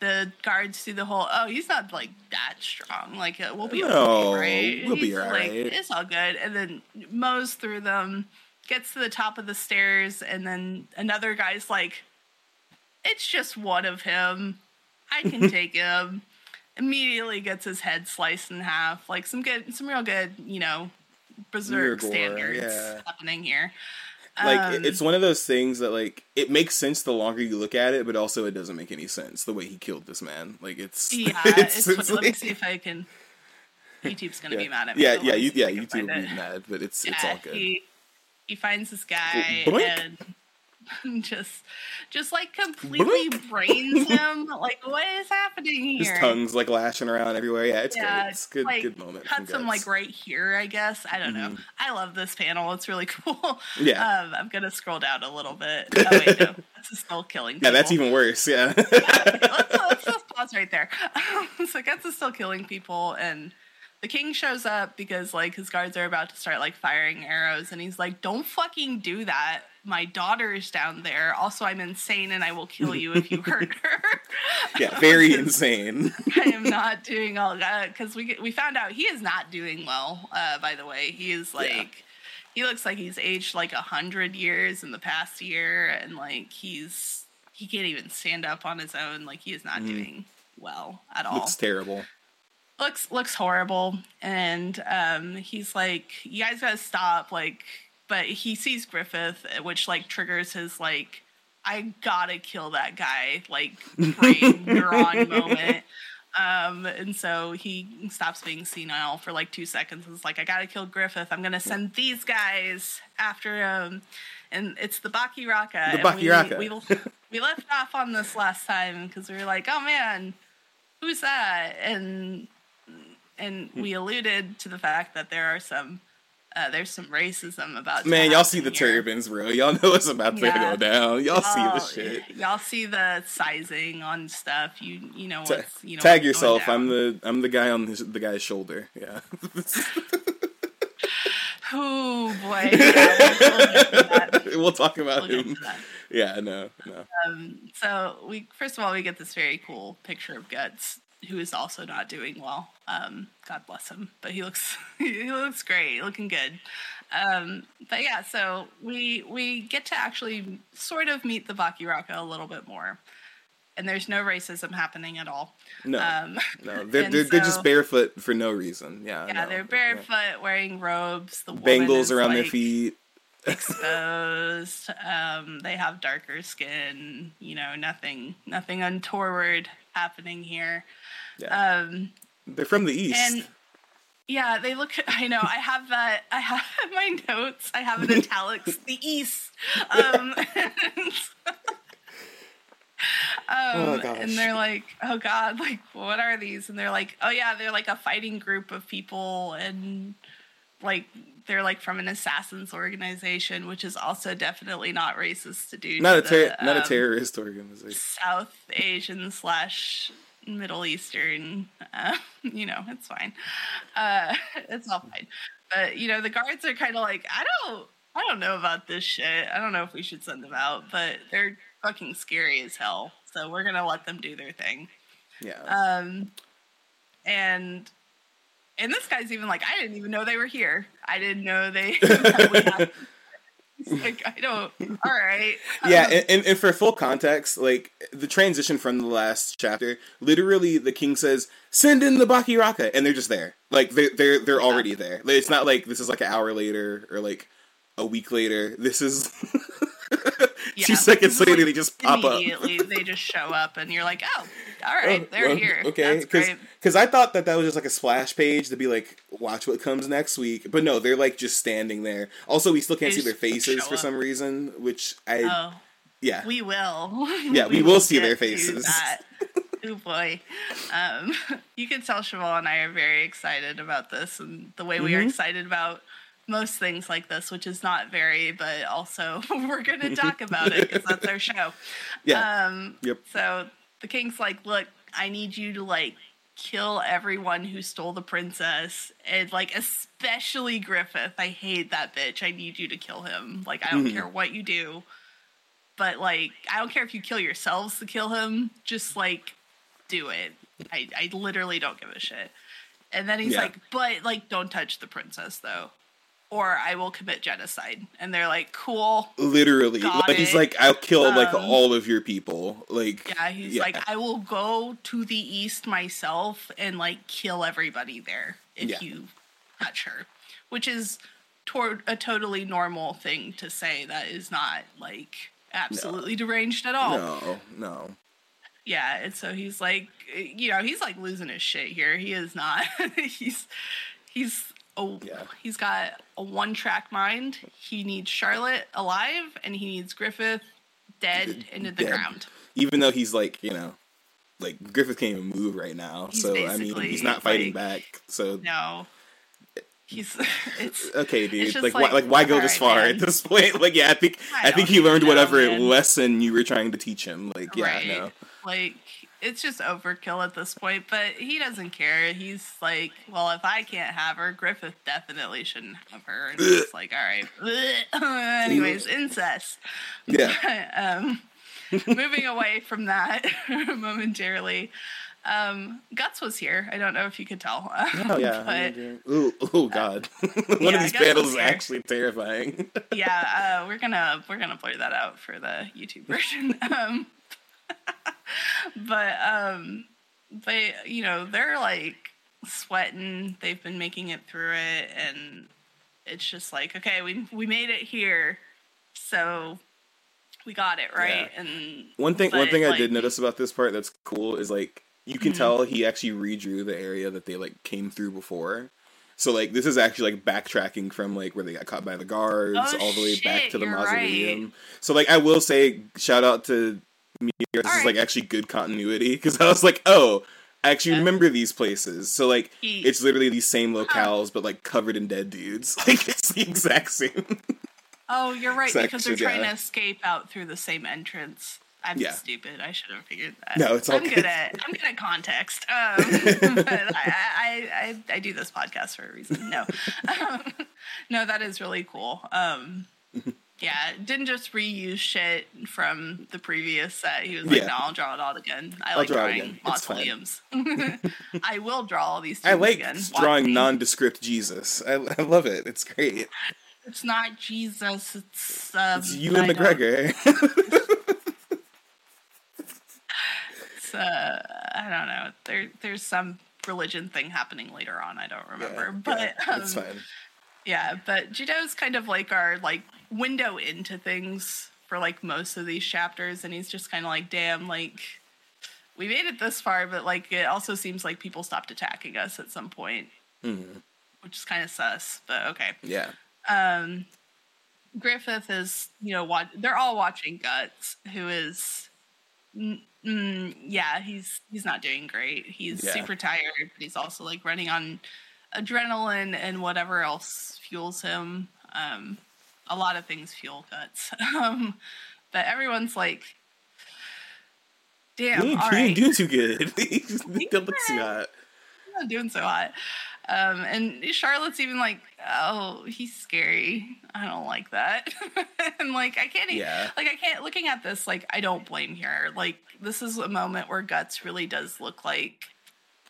the guards do the whole, oh, he's not like that strong. Like, uh, we'll be No, okay, right? we'll be all like, right. It's all good. And then mows through them, gets to the top of the stairs, and then another guy's like, it's just one of him. I can <laughs> take him. Immediately gets his head sliced in half. Like some good, some real good, you know, berserk gore, standards yeah. happening here. like Um, it's one of those things that like it makes sense the longer you look at it, but also it doesn't make any sense the way he killed this man. Like it's Yeah, <laughs> it's, it's, it's let me see if I can. <laughs> YouTube's gonna yeah. be mad at me. Yeah, yeah, you, yeah. YouTube will be mad, but it's it's all good. He he finds this guy Blink. and <laughs> just just like completely brains <laughs> him. Like what is happening here? His tongue's like lashing around everywhere. Yeah, it's Yeah, great. It's good, like, good moment. Cuts him like right here, I guess. I don't know. Mhm. I love this panel. It's really <laughs> cool. Yeah. Um, I'm gonna scroll down a little bit. Oh wait, no, this is still killing. Yeah, that's even worse. Yeah. let's, let's just pause right there. so Guts is still killing people, and the king shows up because like his guards are about to start like firing arrows and he's like don't fucking do that. My daughter's down there. Also i'm insane and i will kill you if you hurt <laughs> her. Yeah very <laughs> insane. I am not doing all that because we we found out he is not doing well uh, by the way. He is like yeah. he looks like he's aged like a hundred years in the past year and like he's he can't even stand up on his own. Like he is not mm. doing well at all. Looks terrible looks looks horrible. And um he's like you guys gotta stop like but he sees griffith which like triggers his like i gotta kill that guy like brain <laughs> neuron moment. Um and so he stops being senile for like two seconds it's like i gotta kill griffith. I'm gonna send these guys after him. And it's the Bakiraka the Bakiraka we, we, we left off on this last time because we were like oh man who's that? And and we alluded to the fact that there are some uh, there's some racism about man y'all see the here. turbans bro. Y'all know it's about to yeah. go down. Y'all, y'all, see the shit. y'all see the sizing on stuff. You you know Ta- you know tag yourself. I'm the i'm the guy on his, the guy's shoulder. Yeah. <laughs> Oh boy. <laughs> Yeah, we'll, <laughs> we'll, talk about we'll him. yeah no no um, so we first of all we get this very cool picture of guts who is also not doing well. Um, God bless him, but he looks <laughs> he looks great, looking good. Um, but yeah, so we we get to actually sort of meet the Bakiraka a little bit more, and there's no racism happening at all. No, um, no, <laughs> they're they're, so, they're, just barefoot for no reason. Yeah, yeah, no, they're barefoot, yeah. wearing robes. The bangles around like, their feet. <laughs> exposed. Um, they have darker skin. You know, nothing, nothing untoward happening here. Yeah. Um, They're from the east. And yeah, they look. <laughs> I know. I have that. I have <laughs> my notes. I have in <laughs> italics. the east. Um, Um, oh, and they're like, oh god, like what are these? And they're like, oh yeah, they're like a fighting group of people, and like they're like from an assassins organization, which is also definitely not racist to do. Not to a ter- the, not um, a terrorist organization. South Asian slash Middle Eastern. Uh, <laughs> you know, it's fine. Uh, <laughs> it's all fine. But you know, the guards are kind of like, I don't, I don't know about this shit. I don't know if we should send them out, but they're fucking scary as hell. So we're gonna let them do their thing. Yeah. Um, and and this guy's even like, I didn't even know they were here. I didn't know they. <laughs> <laughs> like I don't. All right. Yeah, um, and, and for full context, like the transition from the last chapter, literally the king says, "Send in the Bakiraka," and they're just there. Like they're they're they're yeah. already there. It's not like this is like an hour later or like a week later. This is <laughs> <laughs> yeah. two seconds later they just pop up. immediately, they just show up, and you're like, oh, all right, oh, they're well, here. Okay, because I thought that that was just like a splash page to be like, watch what comes next week. But no, they're like just standing there. Also, we still can't they see their faces for up. some reason, which I. Oh. Yeah. We will. <laughs> Yeah, we, we will, will see their faces. <laughs> oh boy. Um, you can tell Siobhan and I are very excited about this and the way we mm-hmm. are excited about most things like this, which is not very, but also <laughs> we're going to talk about it because that's our show. <laughs> Yeah. Um, yep. So the king's like, look, I need you to like kill everyone who stole the princess and like especially Griffith. I hate that bitch. I need you to kill him. Like I don't mm-hmm. care what you do. But like I don't care if you kill yourselves to kill him. Just like do it. I I literally don't give a shit. And then he's yeah. like, but like don't touch the princess though or I will commit genocide. And they're like, cool. Literally. Like, it. he's like, I'll kill um, like all of your people. Like Yeah, he's yeah. like, I will go to the east myself and like kill everybody there if yeah. you touch her. Which is toward a totally normal thing to say that is not like absolutely no. deranged at all. No, no. Yeah, and so he's like you know, he's like losing his shit here. He is not <laughs> he's he's Oh, yeah. he's got a one track mind. He needs Charlotte alive, and he needs Griffith dead into the dead. ground. Even though he's like, you know, like Griffith can't even move right now. He's so I mean, he's not fighting like, back. So no, he's <laughs> it's okay, dude. It's like, like, why, like why go this far man. at this point? <laughs> Like, yeah, I think I, I think he learned whatever know, lesson you were trying to teach him. Like, yeah, right. no, like it's just overkill at this point, but he doesn't care. He's like, well, if I can't have her, Griffith definitely shouldn't have her. And he's <laughs> like, all right. Anyways, incest. Yeah. um, moving away from that momentarily. Um, Guts was here. I don't know if you could tell. <laughs> Oh yeah. but <laughs> Ooh, oh god. <laughs> One yeah, of these panels is actually terrifying. yeah, uh, we're gonna we're gonna blur that out for the YouTube version. Um, but um, but you know they're like sweating. They've been making it through it, and it's just like okay, we we made it here, so we got it right. And One thing, one thing I did notice about this part that's cool is like you can Mhm. tell he actually redrew the area that they like came through before. So like this is actually like backtracking from like where they got caught by the guards Oh, all the way back to the mausoleum. So like I will say shout out to me. This is like actually good continuity because I was like, oh, I actually Yeah. remember these places. So like He- it's literally these same locales but like covered in dead dudes. <laughs> Like it's the exact same. Oh, you're right because they're trying yeah. to escape out through the same entrance. I'm Yeah. stupid. I should have figured that. No, it's all I'm good. good at I'm good at context. Um, <laughs> but I, I, I I do this podcast for a reason. No, um, no, that is really cool. Um, yeah, didn't just reuse shit from the previous set. He was like, Yeah. "No, I'll draw it all again. I I'll like draw drawing. It's fine." <laughs> I will draw all these. I like again. Watch drawing me. nondescript Jesus. I, I love it. It's great. It's not Jesus. It's um, It's you and McGregor. <laughs> it's, uh, I don't know. There, there's some religion thing happening later on. I don't remember, Yeah, but yeah, um, it's fine. yeah. But Judeau's kind of like our like window into things for like most of these chapters, and he's just kind of like, damn, like we made it this far, but like it also seems like people stopped attacking us at some point, Mhm. which is kind of sus. But okay. Yeah. um Griffith is, you know, wat- they're all watching Guts, who is, mm, yeah, he's he's not doing great. He's Yeah. super tired, but he's also like running on adrenaline and whatever else fuels him. Um, a lot of things fuel Guts, <laughs> um, but everyone's like, "Damn, <laughs> He, all he right." ain't doing too good. too hot. Not doing so hot. Um, and Charlotte's even like, oh, he's scary. I don't like that. <laughs> and like, I can't, Yeah. like, I can't, looking at this, like, I don't blame her. Like, this is a moment where Guts really does look like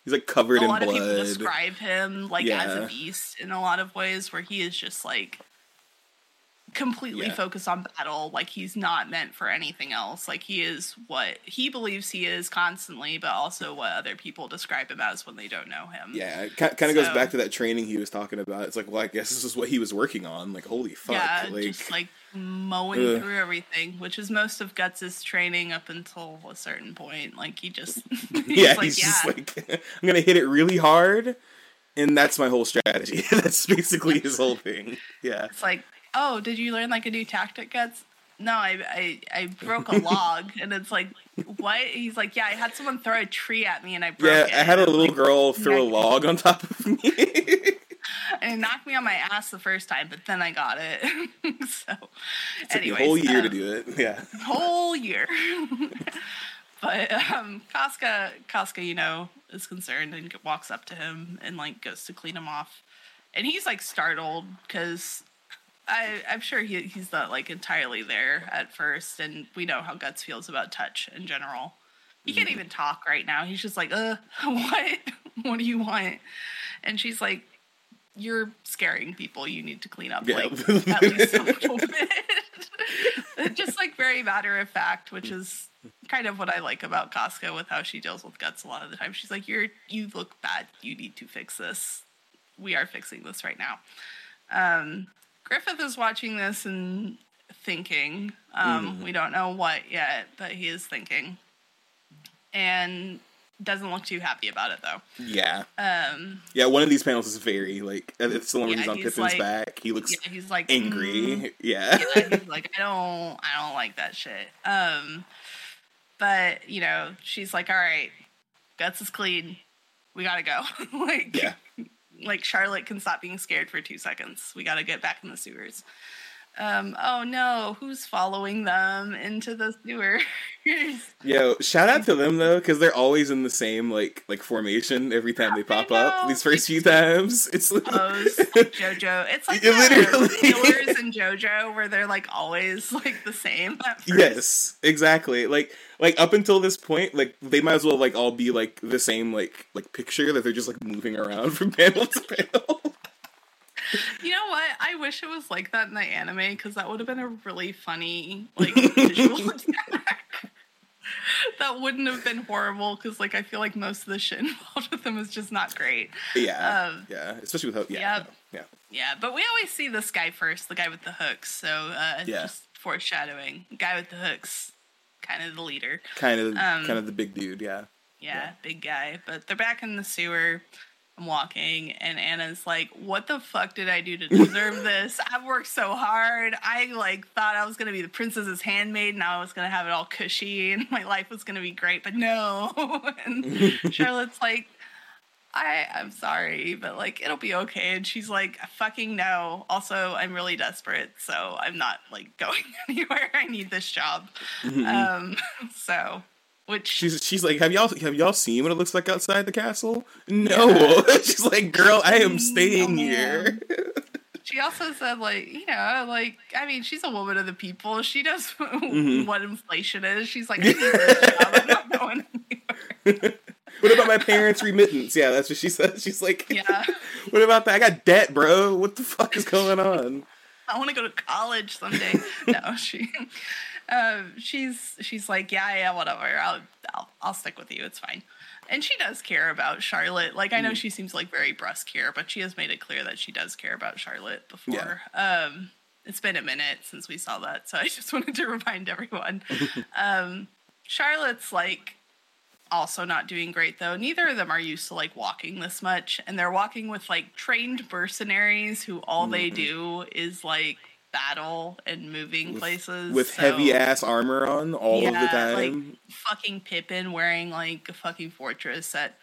He's like covered in a in lot of people describe him like as a beast in a lot of ways, where he is just like completely Yeah. focused on battle. Like he's not meant for anything else. Like he is what he believes he is constantly, but also what other people describe him as when they don't know him. Yeah, it kind of goes back to that training he was talking about. It's like, well, I guess this is what he was working on. Like, holy fuck! yeah, like, just like mowing Ugh. through everything, which is most of Guts's training up until a certain point. Like he just, <laughs> <laughs> he's yeah, like, he's yeah, just like, <laughs> I'm gonna hit it really hard, and that's my whole strategy. that's basically his whole thing. Yeah, it's like, oh, did you learn like a new tactic, Guts? No, I, I I broke a log, and it's like, what? He's like, yeah, I had someone throw a tree at me, and I broke yeah. it. I had a little like, girl throw a log on top of me. <laughs> and it knocked me on my ass the first time, but then I got it. <laughs> so, it Took me a whole year to um, do it. Yeah, whole year. <laughs> but um, Casca, Casca, you know, is concerned and walks up to him and like goes to clean him off, and he's like startled because I I'm sure he he's not like entirely there at first, and we know how Guts feels about touch in general. He can't even talk right now. He's just like, uh, <laughs> what? what do you want? And she's like, you're scaring people. You need to clean up Yeah. like at least a little <laughs> bit. <laughs> just like very matter of fact, which is kind of what I like about Casca with how she deals with guts a lot of the time. She's like, You're you look bad. You need to fix this. We are fixing this right now. Um, Griffith is watching this and thinking. Um, We don't know what yet, but he is thinking. And doesn't look too happy about it though. yeah, Um, yeah. One of these panels is very like it's the one where Yeah, he's on he's Pippin's like- back. He looks yeah, he's like angry. "Mm." <laughs> Yeah. yeah, he's like, I don't, I don't like that shit. Um, but you know, she's like, all right, guts is clean. We gotta go. <laughs> like, Yeah. Like Charlotte can stop being scared for two seconds. We gotta get back in the sewers. Um, oh no, who's following them into the sewer? <laughs> Yo, shout out to them though, because they're always in the same like like formation every time they pop up. These first few times, <laughs> it's Pose, <laughs> JoJo. It's like the literally. killers in JoJo where they're like always like the same. yes, exactly. Like like up until this point, like they might as well like all be like the same like like picture that they're just like moving around from panel to panel. You know what? I wish it was like that in the anime because that would have been a really funny like visual <laughs> attack. that wouldn't have been horrible because like I feel like most of the shit <laughs> involved with them is just not great. yeah, Um, yeah, especially with yeah, Yep. no, yeah. Yeah, but we always see this guy first, the guy with the hooks. So uh, Yeah. just foreshadowing, guy with the hooks, kind of the leader. Kind of Um, kind of the big dude. Yeah. Yeah, Yeah. big guy. But they're back in the sewer. I'm walking, and Anna's like, "What the fuck did I do to deserve <laughs> this? I've worked so hard. I like thought I was gonna be the princess's handmaid, and I was gonna have it all cushy, <laughs> and my life was gonna be great. But no." <laughs> and Charlotte's like, "I I'm sorry, but like it'll be okay." And she's like, "Fucking no." Also, I'm really desperate, so I'm not like going anywhere. I need this job. Um, so. Which She's she's like, have y'all have y'all seen what it looks like outside the castle? No. <laughs> she's like, girl, I am staying No. here. She also said, like, you know, like, I mean, she's a woman of the people. She knows <laughs> Mm-hmm. what inflation is. She's like, I need this <laughs> job. I'm not going anywhere. what about my parents' remittance? Yeah, that's what she said. She's like, Yeah. what about that? I got debt, bro. What the fuck is going on? I want to go to college someday. no, she, um, she's she's like, yeah, yeah, whatever. I'll I'll I'll stick with you. It's fine. And she does care about Charlotte. Like I Mm. know she seems like very brusque here, but she has made it clear that she does care about Charlotte before. Um, it's been a minute since we saw that, so I <laughs> just wanted to remind everyone. <laughs> um, Charlotte's like also not doing great though. Neither of them are used to like walking this much, and they're walking with like trained mercenaries who all they do is like battle and moving places With so- heavy ass armor on all of the Yeah, like, time. fucking Pippin wearing like a fucking fortress at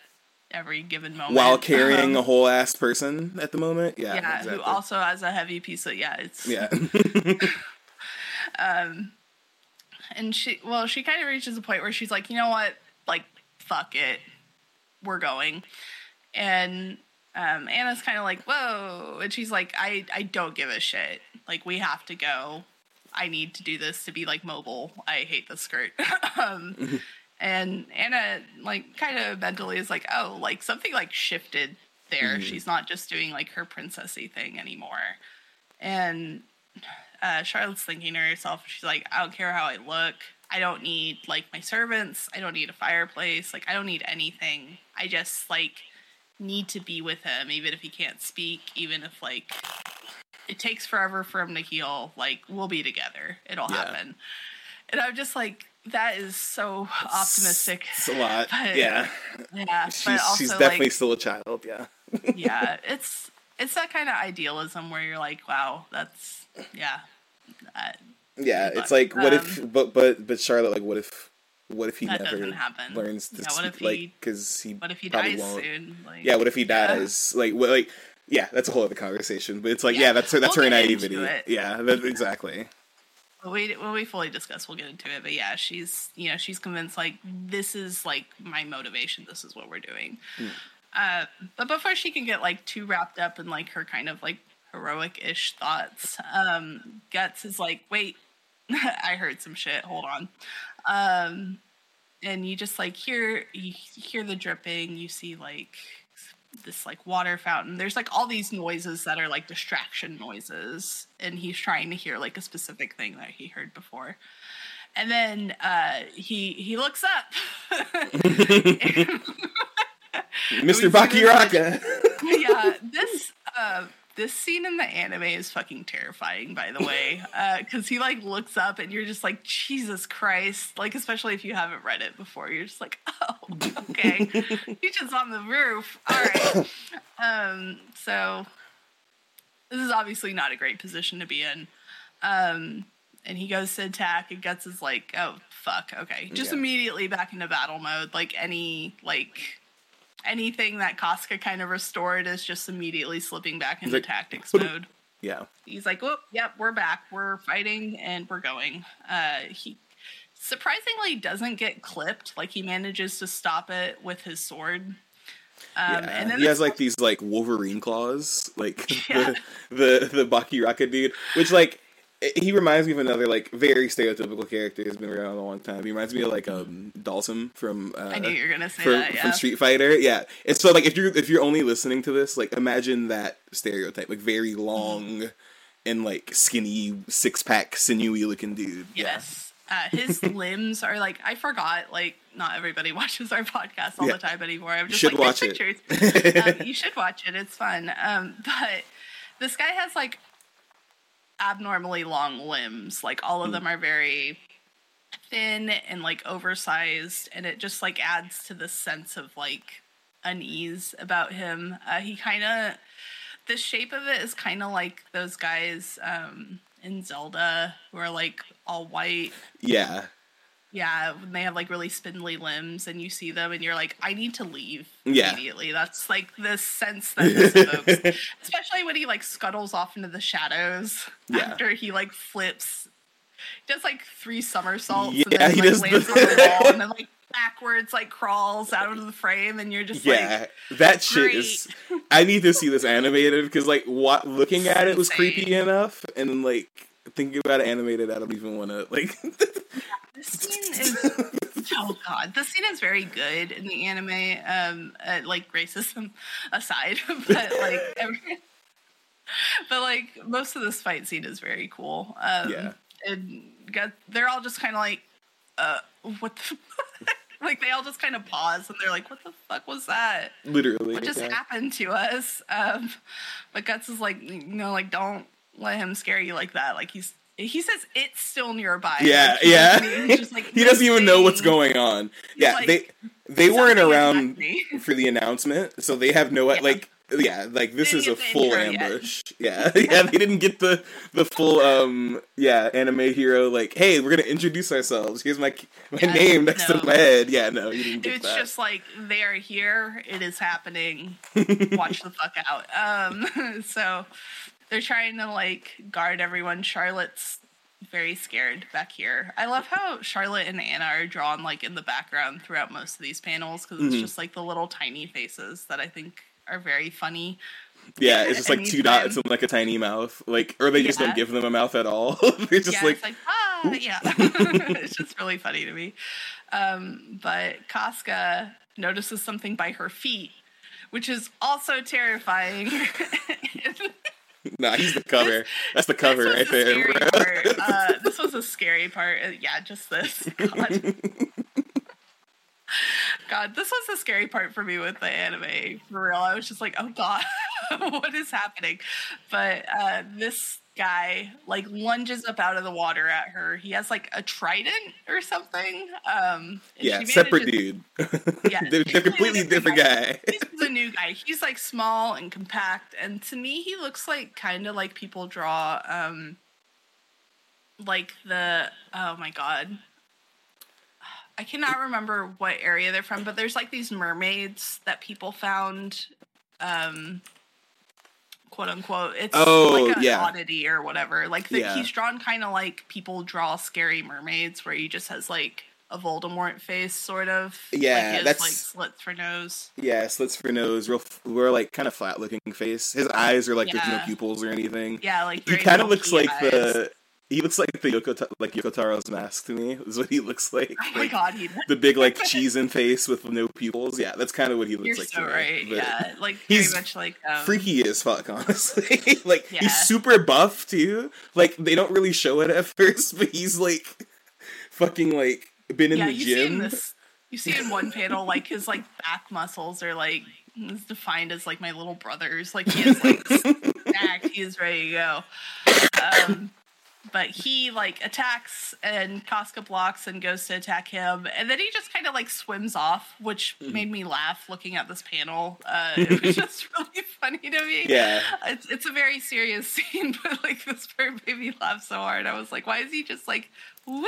every given moment while carrying a Um, whole ass person at the moment. Yeah. yeah, exactly. who also has a heavy piece of yeah. It's Yeah. <laughs> <laughs> Um, and she well she kind of reaches a point where she's like you know what like fuck it we're going and um, anna's kind of like whoa and she's like i i don't give a shit like we have to go i need to do this to be like mobile i hate the skirt <laughs> um, and anna like kind of mentally is like oh like something like shifted there she's not just doing like her princessy thing anymore and uh, Charlotte's thinking to herself, she's like, I don't care how I look. I don't need like my servants. I don't need a fireplace. Like I don't need anything. I just like need to be with him, even if he can't speak, even if like it takes forever for him to heal. Like we'll be together. It'll Yeah. happen. And I'm just like, that is so optimistic. It's a lot. <laughs> But- yeah. Yeah, She's, but also she's definitely like, still a child. Yeah. <laughs> yeah, it's it's that kind of idealism where you're like, wow, that's yeah. Uh, Yeah. It's like, what if, um, but, but, but Charlotte, like, what if, what if he That never learns to Yeah, what if speak, like, because he, what if he probably dies won't. soon? Like, Yeah. What if he Yeah. dies? Like, what, like, yeah, that's a whole other conversation. But it's like, yeah, Yeah. that's her, that's We'll her naivety. Yeah. That, exactly. When we when we fully discuss, we'll get into it. But yeah, she's you know she's convinced like this is like my motivation. This is what we're doing. Hmm. Uh, but before she can get like too wrapped up in like her kind of like heroic ish thoughts, um, Guts is like, wait, <laughs> I heard some shit. Hold on. Um, and you just like hear you hear the dripping. You see like this like water fountain. There's like all these noises that are like distraction noises, and he's trying to hear like a specific thing that he heard before. And then uh, he he looks up. <laughs> <laughs> Mr. Bakiraka. <laughs> yeah, this uh, this scene in the anime is fucking terrifying. By the way, <laughs> because he like looks up and you're just like Jesus Christ. Like especially if you haven't read it before, you're just like, <laughs> oh, okay, <laughs> he's just on the roof. All right. <coughs> Um, so this is obviously not a great position to be in. Um, and he goes to attack and Guts is like, oh fuck, okay. Just Yeah. immediately back into battle mode. Like any like anything that Casca kind of restored is just immediately slipping back into like, tactics mode. Yeah. He's like, "Oh, yep, we're back. We're fighting and we're going." Uh, he surprisingly doesn't get clipped. Like he manages to stop it with his sword. Um, yeah. and then he has like these like Wolverine claws, like <laughs> Yeah. the, the the Bakiraka dude, which like he reminds me of another like very stereotypical character who's been around a long time. He reminds me of like um Dhalsim from uh, I knew you were gonna say from, that. Yeah. from Street Fighter. Yeah, and so like if you're if you're only listening to this, like imagine that stereotype, like very long and like skinny, six pack, sinewy looking dude. Yes. Uh, his <laughs> limbs are like I forgot. Like not everybody <laughs> watches our podcast all Yeah. the time anymore. I'm just Should like watch pictures. um, <laughs> you should watch it. It's fun. Um, but this guy has like abnormally long limbs. Like all of them are very thin and like oversized, and it just like adds to the sense of like unease about him. Uh, he kind of the shape of it is kind of like those guys um, in Zelda who are like all white. yeah, Yeah, when they have like really spindly limbs, and you see them, and you're like, I need to leave Yeah. immediately. That's like the sense that this evokes, <laughs> especially when he like scuttles off into the shadows Yeah. after he like flips. He does like three somersaults Yeah, and then he like does lands the- on the <laughs> wall, and then like backwards like crawls out of the frame, and you're just yeah. like, that shit is. I need to see this animated because like what looking at it was creepy enough, and like thinking about it animated, I don't even want to like. <laughs> this scene is <laughs> oh god. The scene is very good in the anime um uh, like racism <laughs> aside <laughs> but like every, but like most of this fight scene is very cool. Um Yeah. and got they're all just kind of like uh what the like they all just kind of pause and they're like what the fuck was that? Literally, what just yeah. happened to us? Um but guts is like you know like don't let him scare you like that. Like he's he says it's still nearby Yeah, Like, yeah. just, like, <laughs> he doesn't even know what's going on. Yeah, like, they they weren't around <laughs> for the announcement, so they have no Yeah. like yeah like this is a didn't get the full intro yet. ambush. Yeah, <laughs> yeah, they didn't get the the full um yeah anime hero like hey we're gonna introduce ourselves. Here's my my Yeah, name next no. to my head. Yeah, no, you didn't get It's that. just like they are here. It is happening. Watch the fuck out. Um, so they're trying to like guard everyone. Charlotte's very scared back here. I love how Charlotte and Anna are drawn like in the background throughout most of these panels because it's Mhm. just like the little tiny faces that I think are very funny. yeah, it's just like <laughs> two anytime. dots and like a tiny mouth, like or they just Yeah. don't give them a mouth at all. <laughs> They're just yeah, like it's like ah, yeah. <laughs> it's just really funny to me. Um, but Casca notices something by her feet, which is also terrifying. <laughs> nah, he's the cover. That's the cover right the there. Uh, <laughs> this was a scary part. Uh, yeah, just this. <laughs> God. God, this was the scary part for me with the anime. For real, I was just like, "Oh God, what is happening?" But uh, this guy like lunges up out of the water at her. He has like a trident or something. Um, yeah, separate dude. Yeah, <laughs> they're, they're completely different guy. He's the new guy. He's like small and compact, and to me, he looks like kind of like people draw, um, like the oh my god, I cannot remember what area they're from, but there's like these mermaids that people found, um, quote unquote. It's Oh, like an yeah. oddity or whatever. Like the, Yeah. he's drawn kind of like people draw scary mermaids, where he just has like a Voldemort face, sort of. Yeah, like, that's- like slits for nose. Yeah, slits for nose, real, we're like kind of flat looking face. His eyes are like there's no pupils or anything. Yeah, like He kind of looks like eyes. the he looks like the Yoko like Yoko Taro's mask to me. Is what he looks <laughs> like. Oh my Like, god, he. The big like <laughs> cheese in face with no pupils. Yeah, that's kind of what he looks You're like. so to me. right. But Yeah, like he's very much like um, Freaky as fuck, <laughs> honestly. like Yeah. he's super buff too. Like they don't really show it at first, but he's like fucking like been in yeah, the you see in gym. You see in one panel like his like back muscles are like is defined as like my little brothers. Like he is like stacked. He is ready to go. Um, but he like attacks and Casca blocks and goes to attack him, and then he just kind of like swims off, which Mm-hmm. made me laugh looking at this panel. Uh, it was <laughs> just really funny to me. Yeah. it's it's a very serious <laughs> scene, but like this part made me laugh so hard. I was like, why is he just like woo?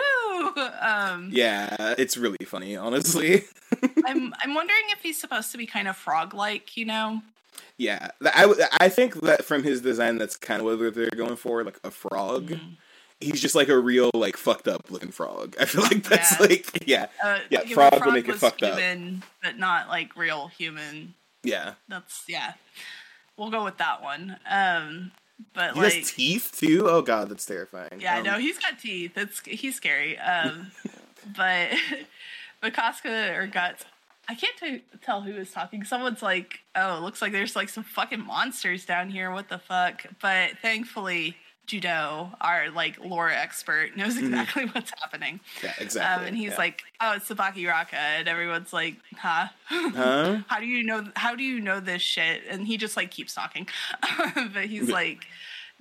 Um, Yeah, it's really funny, honestly. <laughs> I'm I'm wondering if he's supposed to be kind of frog like, you know? Yeah, I, I think that from his design, that's kind of what they're going for, like a frog. Mm-hmm. He's just like a real, like fucked up looking frog. I feel like that's Yeah. like, yeah, Uh, Yeah, like if frog would make it fucked up. but not like real human. yeah. That's yeah. We'll go with that one. Um, but He like, has teeth too. Oh god, that's terrifying. yeah, Um, no, he's got teeth. It's he's scary. Um, <laughs> but <laughs> but Casca or Guts, I can't t- tell who is talking. Someone's like, "Oh, it looks like there's like some fucking monsters down here. What the fuck?" But thankfully, Judeau, our like lore expert, knows exactly <laughs> what's happening. Yeah, Mm-hmm. exactly. Um, and he's yeah. like, "Oh, it's Sabaki Raka," and everyone's like, "Huh? <laughs> huh? how do you know? How do you know this shit?" And he just like keeps talking, <laughs> but he's like,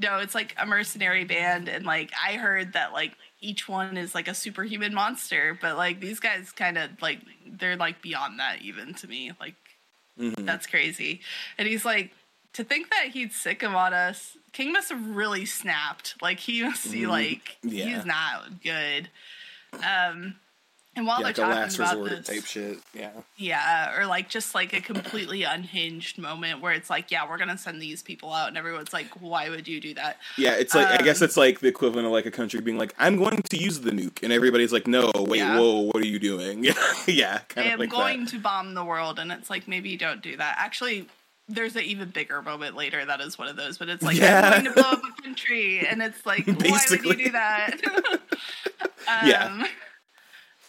"No, it's like a mercenary band, and like I heard that like each one is like a superhuman monster, but like these guys kind of like they're like beyond that even to me. Like Mhm. that's crazy." And he's like, "To think that he'd sick him on us." King must have really snapped. Like he must be like Mm-hmm. Yeah. he's not good. Um, and while Yeah, like they're talking last about this, type shit. Yeah. yeah, or like just like a completely unhinged moment where it's like, yeah, we're gonna send these people out, and everyone's like, why would you do that? Yeah, it's like I guess Um, it's like the equivalent of like a country being like, "I'm going to use the nuke," and everybody's like, "No, wait, Yeah. whoa, what are you doing?" <laughs> yeah, I kind of am like going that. to bomb the world, and it's like maybe don't do that. Actually, there's an even bigger moment later that is one of those, but it's like Yeah. I'm going to blow up a country, and it's like, <laughs> why would you do that? <laughs> um, Yeah.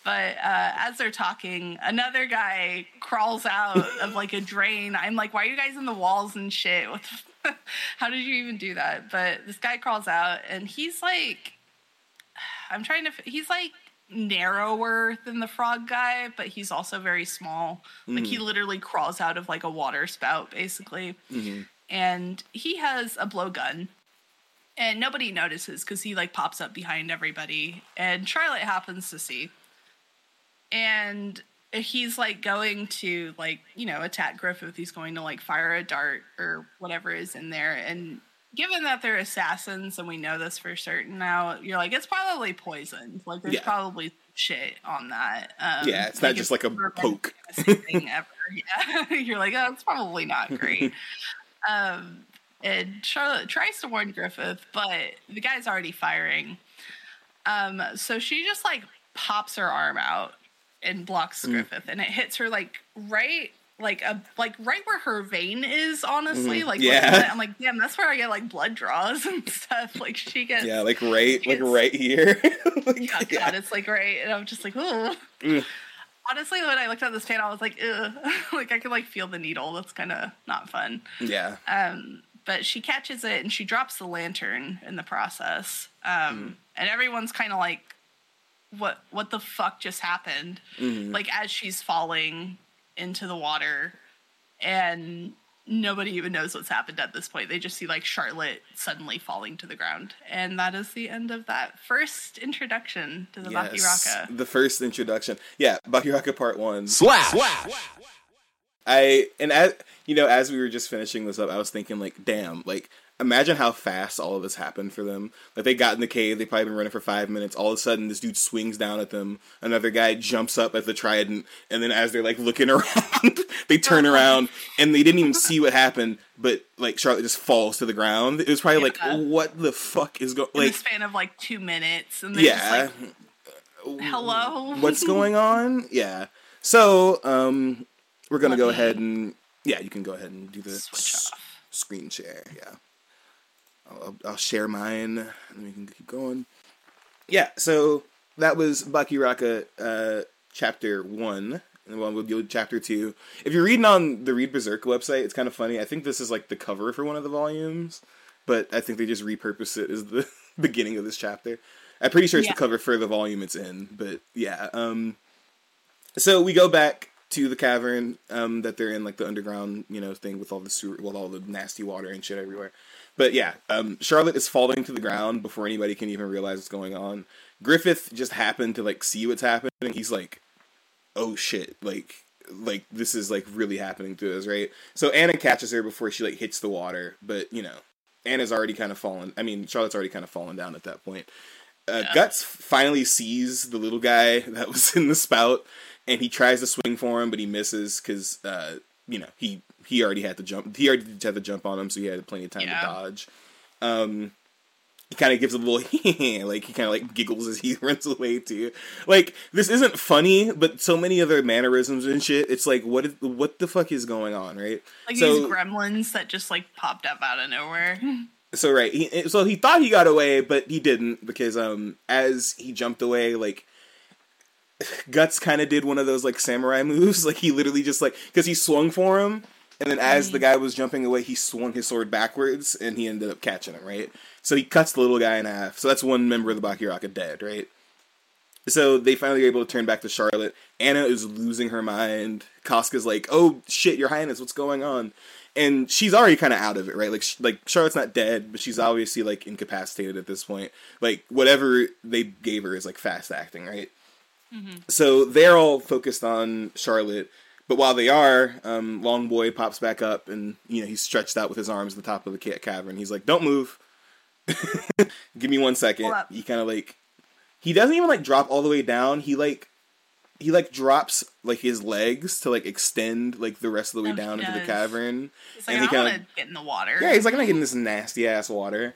But uh, as they're talking, another guy crawls out of like a drain. I'm like, why are you guys in the walls and shit? What the f- <laughs> How did you even do that? But this guy crawls out, and he's like, <sighs> I'm trying to. f- He's like narrower than the frog guy, but he's also very small. Like he literally crawls out of like a water spout, basically. Mhm. And he has a blowgun. And nobody notices because he like pops up behind everybody. And Charlotte happens to see. And he's like going to like, you know, attack Griffith. He's going to like fire a dart or whatever is in there. And given that they're assassins and we know this for certain now, you're like, it's probably poisoned. Like there's Yeah. probably shit on that. Um, Yeah, it's not just like a poke. thing ever. <laughs> Yeah, <laughs> you're like, oh, it's probably not <laughs> great. um, and Charlotte tries to warn Griffith, but the guy's already firing. Um, so she just like pops her arm out and blocks Mm. Griffith, and it hits her like right. Like a like right where her vein is, honestly. Mhm. Like Yeah. I'm like, damn, that's where I get like blood draws <laughs> and stuff. Like she gets Yeah, like right, like right here. <laughs> Like, yeah, God, yeah. it's like right, and I'm just like, oh. Mm. Honestly, when I looked at this panel, I was like, ugh. <laughs> like I could like feel the needle. That's kind of not fun. yeah. Um, but she catches it and she drops the lantern in the process. Um, and everyone's kind of like, what what the fuck just happened? Mhm. Like as she's falling into the water, and nobody even knows what's happened at this point. They just see like Charlotte suddenly falling to the ground, and that is the end of that first introduction to the Yes, Bakiraka. The first introduction. Yeah, Bakiraka Part 1. Slash. I and as you know, as we were just finishing this up, I was thinking like, damn, like imagine how fast all of this happened for them. Like they got in the cave, they probably been running for five minutes. All of a sudden, this dude swings down at them. Another guy jumps up at the trident, and then as they're like looking <laughs> around, they turn around <laughs> and they didn't even see what happened. But like Charlotte just falls to the ground. It was probably Yeah. like, what the fuck is going? In Like, the span of like two minutes, and they're yeah. just like, "Hello, what's going <laughs> on? Yeah. So, um, we're gonna Let go me- ahead and yeah, you can go ahead and do the s- screen share. Yeah, I'll, I'll, share mine, and we can keep going. Yeah. So that was Bakiraka, uh, chapter one. And one we'll do chapter two. If you're reading on the Read Berserk website, it's kind of funny. I think this is like the cover for one of the volumes, but I think they just repurposed it as the <laughs> beginning of this chapter. I'm pretty sure it's Yeah. the cover for the volume it's in, but yeah. Um, so we go back to the cavern um, that they're in, like the underground, you know, thing with all the sewer, with all the nasty water and shit everywhere. But yeah, um, Charlotte is falling to the ground before anybody can even realize what's going on. Griffith just happened to like see what's happening. He's like, "Oh shit!" Like, like this is like really happening to us, right? So Anna catches her before she like hits the water, but you know, Anna's already kind of fallen. I mean, Charlotte's already kind of fallen down at that point. Uh, Yeah. Guts finally sees the little guy <laughs> that was in the spout, and he tries to swing for him, but he misses because uh, you know he he already had to jump. He already had to jump on him, so he had plenty of time Yeah. to dodge. Um, he kind of gives a little <laughs> like he kind of like giggles as he <laughs> runs away too. Like this isn't funny, but so many other mannerisms and shit. It's like what is, what the fuck is going on, right? Like So- these gremlins that just like popped up out of nowhere. <laughs> So right, he, so he thought he got away, but he didn't because um as he jumped away, like Guts kind of did one of those like samurai moves. Like he literally just like because he swung for him, and then as the guy was jumping away, he swung his sword backwards, and he ended up catching him. Right, so he cuts the little guy in half. So that's one member of the Bakiraka dead. Right. So they finally are able to turn back to Charlotte. Anna is losing her mind. Casca's like, "Oh shit, Your Highness, what's going on?" And she's already kind of out of it, right? Like, sh- like Charlotte's not dead, but she's obviously like incapacitated at this point. Like, whatever they gave her is like fast acting, right? Mm-hmm. So they're all focused on Charlotte, but while they are, um, Long Boy pops back up, and you know he's stretched out with his arms at the top of the ca- cavern. He's like, "Don't move. <laughs> Give me one second. He kind of like he doesn't even like drop all the way down. He like he like drops like his legs to like extend like the rest of the way he down into the cavern. It's like And I he kinda- to get in the water. Yeah, he's like, I'm not getting this nasty ass water.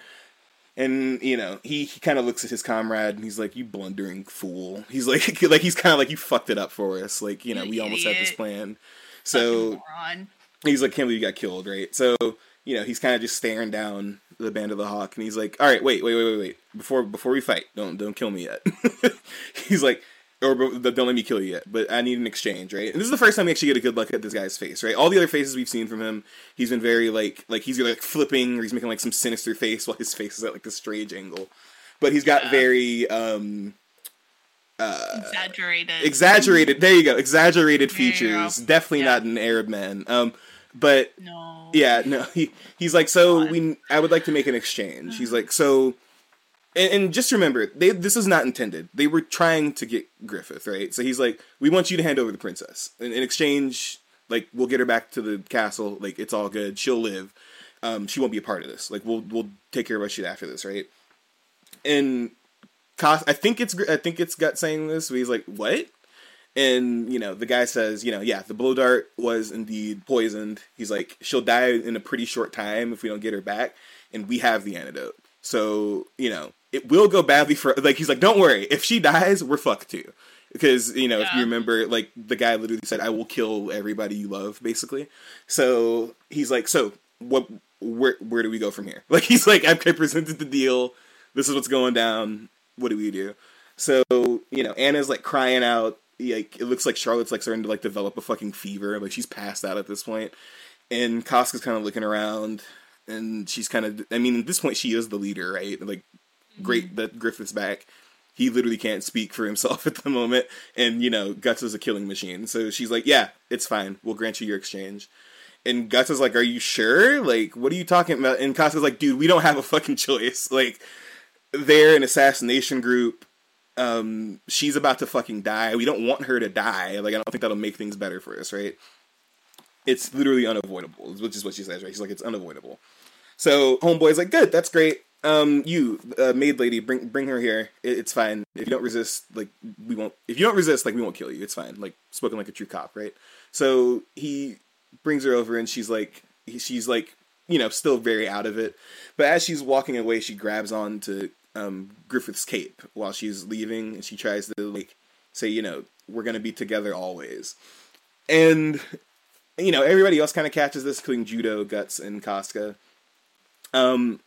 And you know, he, he kind of looks at his comrade and he's like, "You blundering fool." He's like, <laughs> like he's kind of like, "You fucked it up for us." Like, you know, You we almost had this plan. So he's like, "Can't believe you got killed, right?" So you know, he's kind of just staring down the band of the hawk, and he's like, "All right, wait, wait, wait, wait, wait. Before before we fight, don't don't kill me yet." <laughs> he's like, or "Don't let me kill you yet." But I need an exchange, right? And this is the first time we actually get a good look at this guy's face, right? All the other faces we've seen from him, he's been very like like he's like flipping or he's making like some sinister face while his face is at like a strange angle. But he's got Yeah. very um Exaggerated. exaggerated. There you go, exaggerated There you go. features. Definitely Yeah. not an Arab man. Um, but no. yeah, no, he he's like, so God. we, I would like to make an exchange. He's like, so, and, and just remember, they this is not intended. They were trying to get Griffith, right? So he's like, we want you to hand over the princess in, in exchange. Like, we'll get her back to the castle. Like, it's all good. She'll live. Um, she won't be a part of this. Like, we'll we'll take care of our shit after this, right? And Cos, I think it's I think it's Gut saying this. But he's like, what? And you know, the guy says, you know, yeah, the blow dart was indeed poisoned. He's like, she'll die in a pretty short time if we don't get her back, and we have the antidote. So you know, it will go badly for like. He's like, don't worry, if she dies, we're fucked too. Because you know, if you remember, like the guy literally said, "I will kill everybody you love," basically. So he's like, so what? Where where do we go from here? <laughs> Like he's like, I've presented the deal. This is what's going down. What do we do? So you know, Anna's like crying out. Like it looks like Charlotte's like starting to like develop a fucking fever. Like she's passed out at this point, and Casca's kind of looking around, and she's kind of. I mean, at this point, she is the leader, right? Like, great that Griffith's back. He literally can't speak for himself <laughs> at the moment, and you know, Guts is a killing machine. So she's like, "Yeah, it's fine. We'll grant you your exchange." And Guts is like, "Are you sure? Like, what are you talking about?" And Casca's like, "Dude, we don't have a fucking <laughs> choice. Like, they're an assassination group. Um, she's about to fucking die. We don't want her to die. Like, I don't think that'll make things better for us, right? It's literally unavoidable, which is what she says, right? She's like, it's unavoidable. So homeboy's like, good, that's great. Um, you, uh, maid lady, bring bring her here. It, it's fine. If you don't resist, like we won't. If you don't resist, like we won't kill you. It's fine. Like spoken like a true cop, right? So he brings her over, and she's like, he, she's like, you know, still very out of it. But as she's walking away, she grabs on to um, Griffith's cape while she's leaving, and she tries to like say, you know, we're gonna be together always. And you know, everybody else kind of catches this, including Judeau, Guts, and Casca. Um,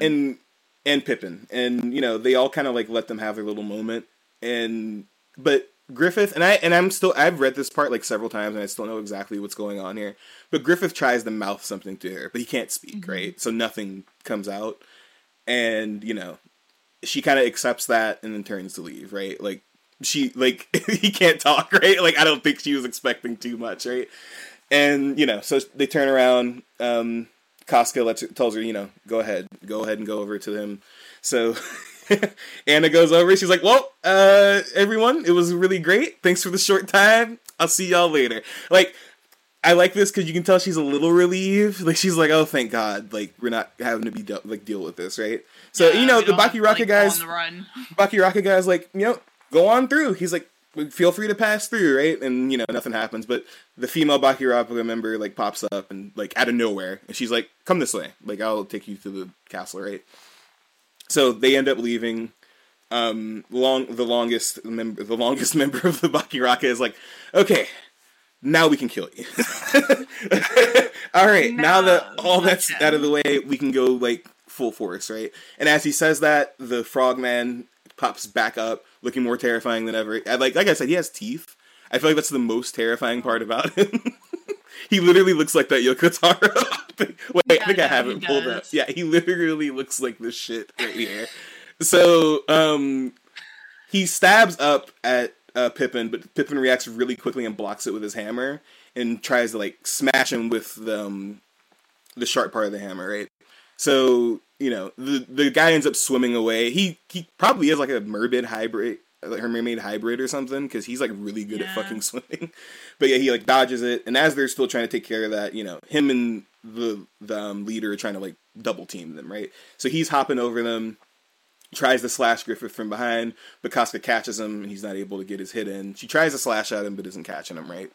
and and Pippin, and you know, they all kind of like let them have their little moment. And but Griffith and I and I'm still I've read this part like several times, and I still know exactly what's going on here. But Griffith tries to mouth something to her, but he can't speak, right? So nothing comes out, and you know, she kind of accepts that and then turns to leave, right? Like she like <laughs> he can't talk, <laughs> right? Like I don't think she was expecting too much, right? And you know, so they turn around. Um, Casca lets her, tells her, you know, go ahead, go ahead and go over to him. So <laughs> Anna goes over. She's like, "Well, uh, everyone, it was really great. Thanks for the short time. I'll see y'all later." Like, I like this because you can tell she's a little relieved. Like, she's like, "Oh, thank God! Like, we're not having to be de- like deal with this, right?" So Yeah, you know, the Bakiraka like, guys, on the run. Baki Raka guy's like, you know, go on through. He's like, feel free to pass through, right? And you know, nothing happens. But the female Bakiraka member like pops up and like out of nowhere, and she's like, "Come this way. Like I'll take you to the castle, right?" So they end up leaving. Um, long the longest member, the longest <laughs> member of the Bakiraka is like, "Okay, now we can kill you." <laughs> all right, now that all that's out of the way, we can go like full force, right? And as he says that, the frogman pops back up, looking more terrifying than ever. Like like I said, he has teeth. I feel like that's the most terrifying part about <laughs> him. he literally looks like that Yoko Taro. <laughs> Wait, I think I have it pulled up. Yeah, he literally looks like this shit right here. So, um, he stabs up at uh, Pippin, but Pippin reacts really quickly and blocks it with his hammer and tries to like smash him with the, um, the sharp part of the hammer, right? So you know the the guy ends up swimming away. He he probably is like a mermaid hybrid, like her mermaid hybrid or something, because he's like really good at fucking <laughs> swimming. But yeah, he like dodges it, and as they're still trying to take care of that, you know, him and the the um, leader are trying to like double team them, right? So he's hopping over them, tries to slash Griffith from behind, but Casca catches him, and he's not able to get his hit in. She tries to slash at him, but isn't catching him, right?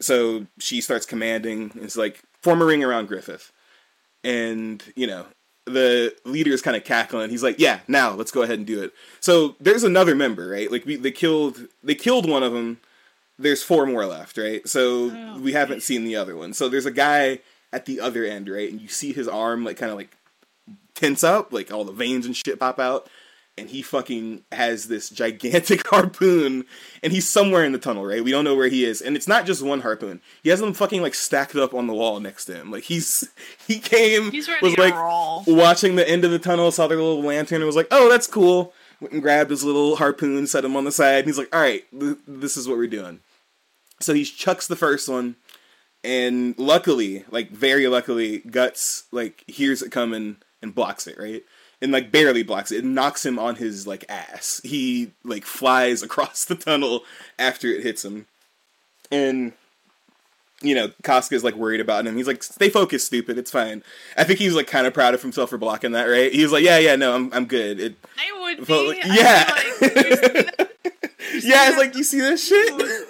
So she starts commanding. and It's like form a ring around Griffith, and you know the leader is kind of cackling. He's like, "Yeah, now let's go ahead and do it." So there's another member, right? Like we they killed they killed one of them. There's four more left, right? So Oh, we haven't seen the other one. So there's a guy at the other end, right? And you see his arm like kind of like tense up, like all the veins and shit pop out. And he fucking has this gigantic <laughs> harpoon, and he's somewhere in the tunnel, right? We don't know where he is, and it's not just one harpoon. He has them fucking like stacked up on the wall next to him. Like he's <laughs> he came He's was like roll. watching the end of the tunnel, saw their little lantern, and was like, "Oh, that's cool." Went and grabbed his little harpoon, set him on the side, and he's like, "All right, th- this is what we're doing." So he chucks the first one, and luckily, like very luckily, Guts like hears it coming and blocks it, right? And like barely blocks it. It knocks him on his like ass. He like flies <laughs> across the tunnel after it hits him. And you know, Casca's like worried about him. He's like, "Stay focused, stupid. It's fine." I think he's like kind of proud of himself for blocking that, right? He's like, "Yeah, yeah, no, I'm I'm good." It, They would But, be. like, yeah. like, <laughs> yeah, it's like you see this shit. <laughs>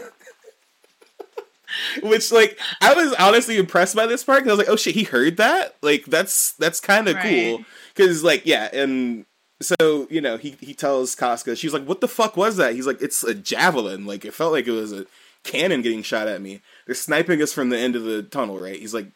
Which like I was honestly impressed by this part because I was like, oh shit, he heard that. Like that's that's kind of Right. cool because like yeah, and so you know he he tells Casca, she's like, what the fuck was that? He's like, it's a javelin. Like it felt like it was a cannon getting shot at me. They're sniping us from the end of the tunnel, right? He's like.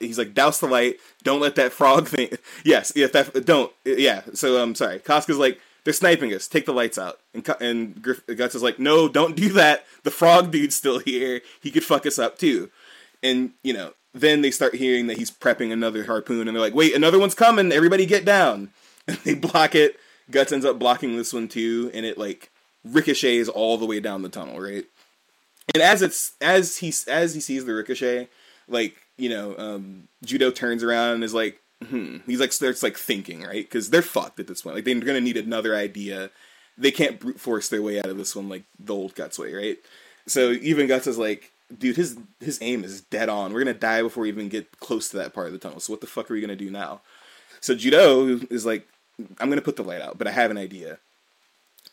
He's like, douse the light. Don't let that frog <laughs> thing. Yes, yeah, that don't. Yeah. So I'm um, sorry. Casca's like, they're sniping us. Take the lights out. And and Griff, Guts is like, no, don't do that. The frog dude's still here. He could fuck us up too. And you know, then they start hearing that he's prepping another harpoon, and they're like, wait, another one's coming. Everybody get down. <laughs> And they block it. Guts ends up blocking this one too, and it like ricochets all the way down the tunnel, right? And as it's as he as he sees the ricochet, like you know, um, Judeau turns around and is like, hmm. He's like starts like thinking, right? Because they're fucked at this point. Like they're gonna need another idea. They can't brute force their way out of this one like the old Guts way, right? So even Guts is like, dude, his his aim is dead on. We're gonna die before we even get close to that part of the tunnel. So what the fuck are we gonna do now? So Judeau is like, I'm gonna put the light out, but I have an idea.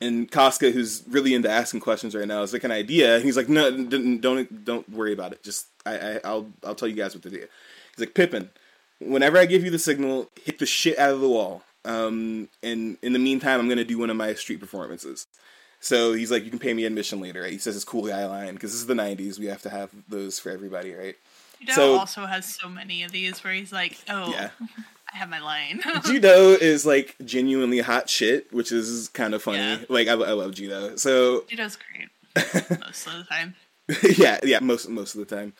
And Casca, who's really into asking questions right now, is like an idea. And he's like, no, don't don't, worry about it. Just I, I I'll I'll tell you guys what to do. He's like, Pippin, whenever I give you the signal, hit the shit out of the wall. Um, and in the meantime, I'm gonna do one of my street performances. So he's like, you can pay me admission later. Right? He says his cool guy line because this is the '90s. We have to have those for everybody, right? Judeau So- also has so many of these where he's like, "Oh, Yeah. <laughs> I have my line." <laughs> Judeau is like genuinely hot shit, which is kind of funny. Yeah. Like I, I love Judeau. So Judeau's great <laughs> most of the time. yeah, yeah, most most of the time.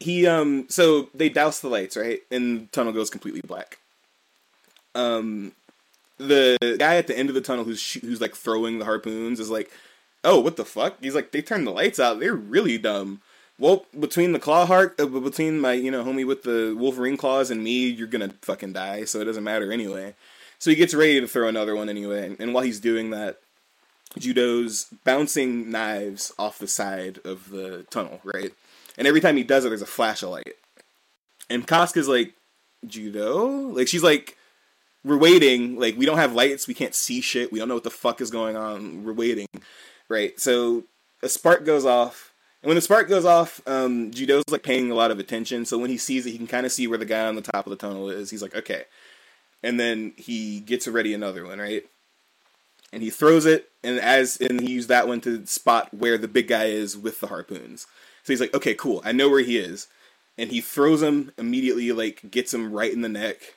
He um so they douse the lights, right? And the tunnel goes completely black. Um the guy at the end of the tunnel who's sh- who's like throwing the harpoons is like, "Oh, what the fuck?" He's like, "They turned the lights out. They're really dumb." Well, between the claw heart, uh, between my you know homie with the Wolverine claws and me, you're gonna fucking die. So it doesn't matter anyway. So he gets ready to throw another one anyway, and while he's doing that, Judeau's bouncing knives off the side of the tunnel, right? And every time he does it, there's a flash of light. And Casca's like, Judeau? Like, she's like, we're waiting. Like, we don't have lights. We can't see shit. We don't know what the fuck is going on. We're waiting, right? So a spark goes off. And when the spark goes off, um, Judeau's like paying a lot of attention. So when he sees it, he can kind of see where the guy on the top of the tunnel is. He's like, okay. And then he gets ready another one, right? And he throws it, and as and he used that one to spot where the big guy is with the harpoons. So he's like, okay, cool, I know where he is. And he throws him immediately, like gets him right in the neck,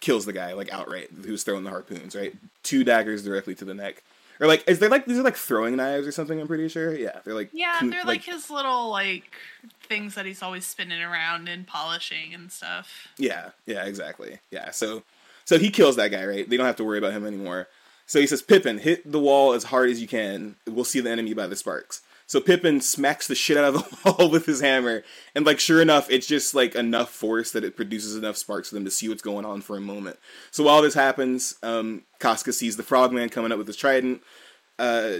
kills the guy like outright who's throwing the harpoons, right? Two daggers directly to the neck. Or like, is there like these are like throwing knives or something? I'm pretty sure. Yeah, they're like Yeah, they're like, his little like things that he's always spinning around and polishing and stuff. Yeah, yeah, exactly. Yeah, so so he kills that guy, right? They don't have to worry about him anymore. So he says, Pippin, hit the wall as hard as you can. We'll see the enemy by the sparks. So Pippin smacks the shit out of the <laughs> wall with his hammer, and like sure enough, it's just like enough force that it produces enough sparks for them to see what's going on for a moment. So while this happens, um, Casca sees the frogman coming up with his trident. Uh,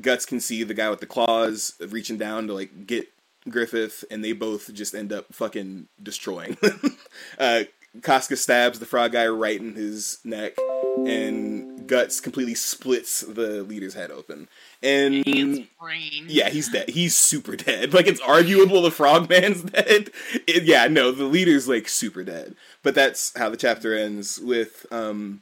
Guts can see the guy with the claws reaching down to like get Griffith, and they both just end up fucking destroying. <laughs> uh, Casca stabs the frog guy right in his neck, and Guts completely splits the leader's head open. And yeah, he's dead. He's super dead. Like it's arguable the frogman's <laughs> dead. It, yeah, no, the leader's like super dead. But that's how the chapter ends with um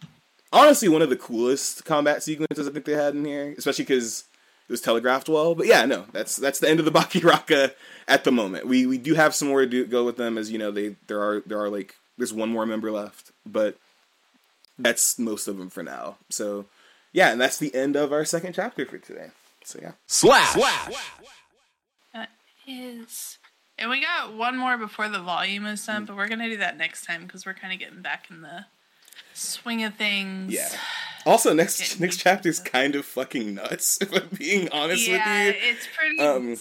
honestly one of the coolest combat sequences I think they had in here, especially because it was telegraphed well. But yeah, no, that's that's the end of the <laughs> Bakiraka at the moment. We we do have some more to do, go with them, as you know. They there are there are like there's one more member left, but that's most of them for now. So yeah, and that's the end of our second chapter for today. So yeah, slash. slash. That is. And we got one more before the volume is done, but we're gonna do that next time because we're kind of getting back in the swing of things. Yeah. Also, next getting next chapter is kind of fucking nuts. <laughs> If I'm being honest yeah, with you, it's pretty. Um,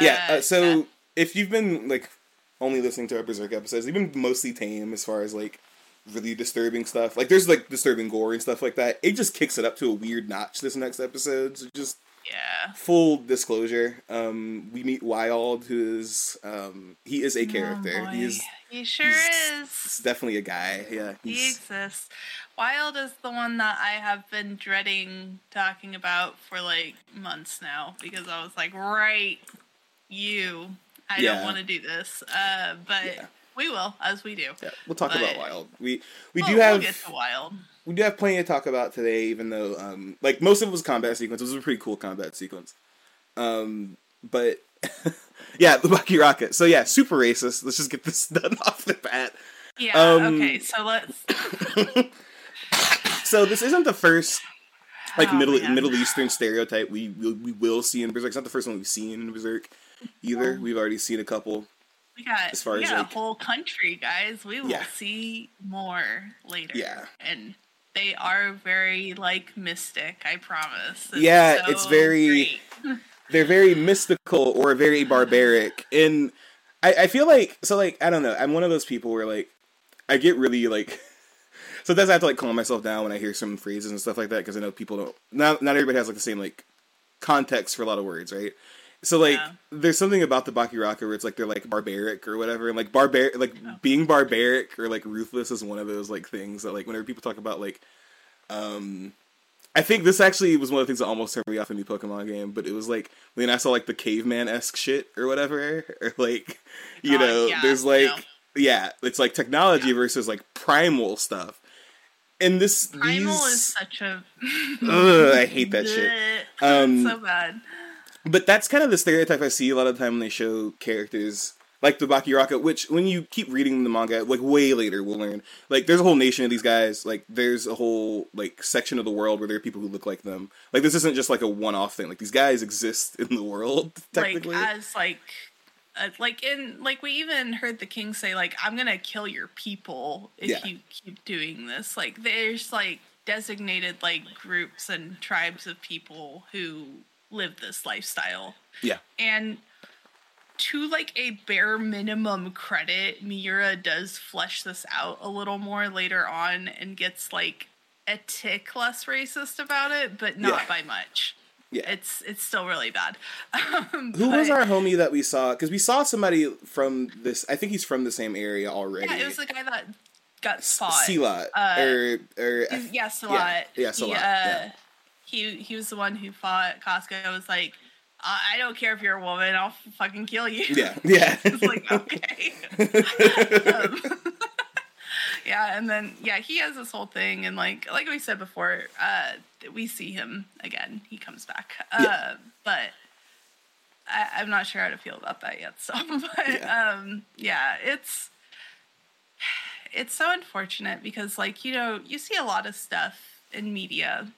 yeah. Uh, so if you've been like only listening to our Berserk episodes, they've been mostly tame as far as like really disturbing stuff. Like there's like disturbing gore and stuff like that. It just kicks it up to a weird notch this next episode. So just yeah. Full disclosure, um, we meet Wyald, who is um, he is a character. Oh he is. He sure is. Definitely a guy. Yeah. He exists. Wyald is the one that I have been dreading talking about for like months now because I was like, right, you. I yeah. don't want to do this, uh, but. Yeah we will, as we do. Yeah, we'll talk but about Wyald. We we do have we'll Wyald. We do have plenty to talk about today, even though um, like most of it was combat sequence. It was a pretty cool combat sequence. Um, but <laughs> yeah, the Bakiraka. So yeah, super racist. Let's just get this <laughs> done off the bat. Yeah. Um, okay. So let's. <coughs> so this isn't the first like oh, middle man. Middle Eastern stereotype we, we we will see in Berserk. It's not the first one we've seen in Berserk either. We've already seen a couple. We got, as far we as got like, a whole country, guys. We will yeah. see more later. Yeah. And they are very like mystic, I promise. It's yeah, so it's very <laughs> they're very mystical or very barbaric. And I, I feel like so like I don't know, I'm one of those people where like I get really like <laughs> so. sometimes I have to like calm myself down when I hear some phrases and stuff like that because I know people don't not not everybody has like the same like context for a lot of words, right? So like, yeah. there's something about the Bakiraka where it's like they're like barbaric or whatever, and like barbaric, like oh. being barbaric or like ruthless is one of those like things that like whenever people talk about like, um, I think this actually was one of the things that almost turned me off a new Pokemon game, but it was like when I saw like the caveman esque shit or whatever, <laughs> or like, you uh, know, yeah, there's like, yeah, it's like technology yeah. versus like primal stuff. And this primal these... is such a. Ugh, I hate that shit. <laughs> Um, so bad but that's kind of the stereotype I see a lot of the time when they show characters like the Bakiraka, which when you keep reading the manga, like way later, we'll learn like there's a whole nation of these guys. Like there's a whole like section of the world where there are people who look like them. Like this isn't just like a one-off thing. Like these guys exist in the world <laughs> technically like, as like. Uh, like in like we even heard the king say like I'm gonna kill your people if yeah. you keep doing this. Like there's like designated like groups and tribes of people who live this lifestyle. Yeah. And to like a bare minimum credit, Miura does flesh this out a little more later on and gets like a tick less racist about it, but not yeah. by much. Yeah, it's it's still really bad. Um, <laughs> Who but, was our homie that we saw? Because we saw somebody from this. I think he's from the same area already. Yeah, it was the guy that got spot. Silat. Uh, or, or yeah, Silat. Yeah, yeah. He, uh, yeah he he was the one who fought Casca. was like, I don't care if you're a woman, I'll fucking kill you. Yeah, <laughs> yeah. it's like okay. <laughs> um, <laughs> yeah, and then yeah, he has this whole thing, and like like we said before, uh, we see him again. He comes back, uh, Yeah. but I, I'm not sure how to feel about that yet. So, but Yeah. um, yeah, it's it's so unfortunate because like you know you see a lot of stuff in media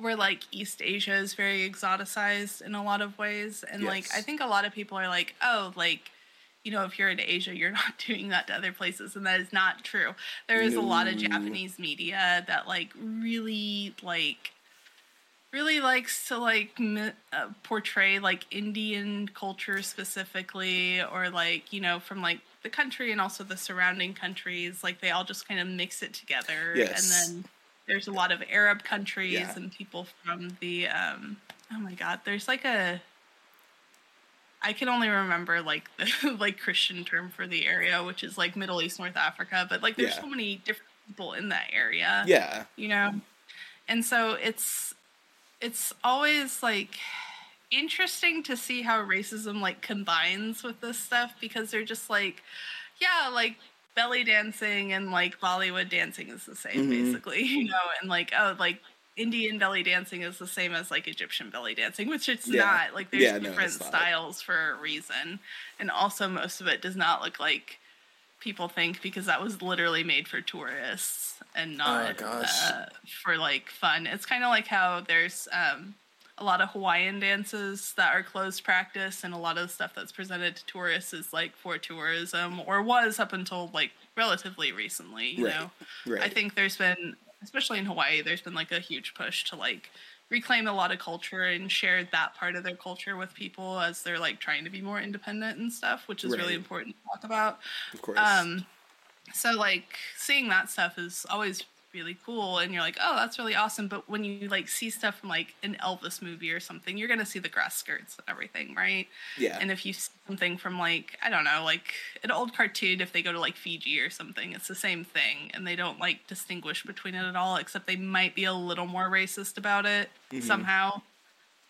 where like East Asia is very exoticized in a lot of ways. And like I think a lot of people are like, oh, like, you know, if you're in Asia, you're <laughs> not doing that to other places. And that is not true. There is a lot of Japanese media that like really like really likes to like uh, portray like Indian culture specifically or like, you know, from like the country and also the surrounding countries, like they all just kind of mix it together Yes. and then there's a lot of Arab countries Yeah. and people from the um oh my god, there's like a I can only remember like the <laughs> like Christian term for the area, which is like Middle East, North Africa, but like there's Yeah. so many different people in that area yeah, you know and so it's it's always like interesting to see how racism like combines with this stuff because they're just like yeah like belly dancing and like bollywood dancing is the same Mhm. basically <laughs> you know and like oh like indian belly dancing is the same as like egyptian belly dancing which it's Yeah. not like there's Yeah, different not. styles for a reason and also most of it does not look like people think because that was literally made for tourists and not gosh. uh, for like fun. It's kind of like how there's um, a lot of Hawaiian dances that are closed practice, and a lot of the stuff that's presented to tourists is like for tourism or was up until like relatively recently. You Right. know, right. I think there's been, especially in Hawaii, there's been like a huge push to like reclaim a lot of culture and share that part of their culture with people as they're like trying to be more independent and stuff, which is really important to talk about. of course. Um, so like seeing that stuff is always really cool, and you're like, oh, that's really awesome. But when you like see stuff from like an Elvis movie or something, you're gonna see the grass skirts and everything, right? yeah, And if you see something from like I don't know, like an old cartoon, if they go to like Fiji or something, it's the same thing, and they don't like distinguish between it at all, except they might be a little more racist about it Mhm. somehow,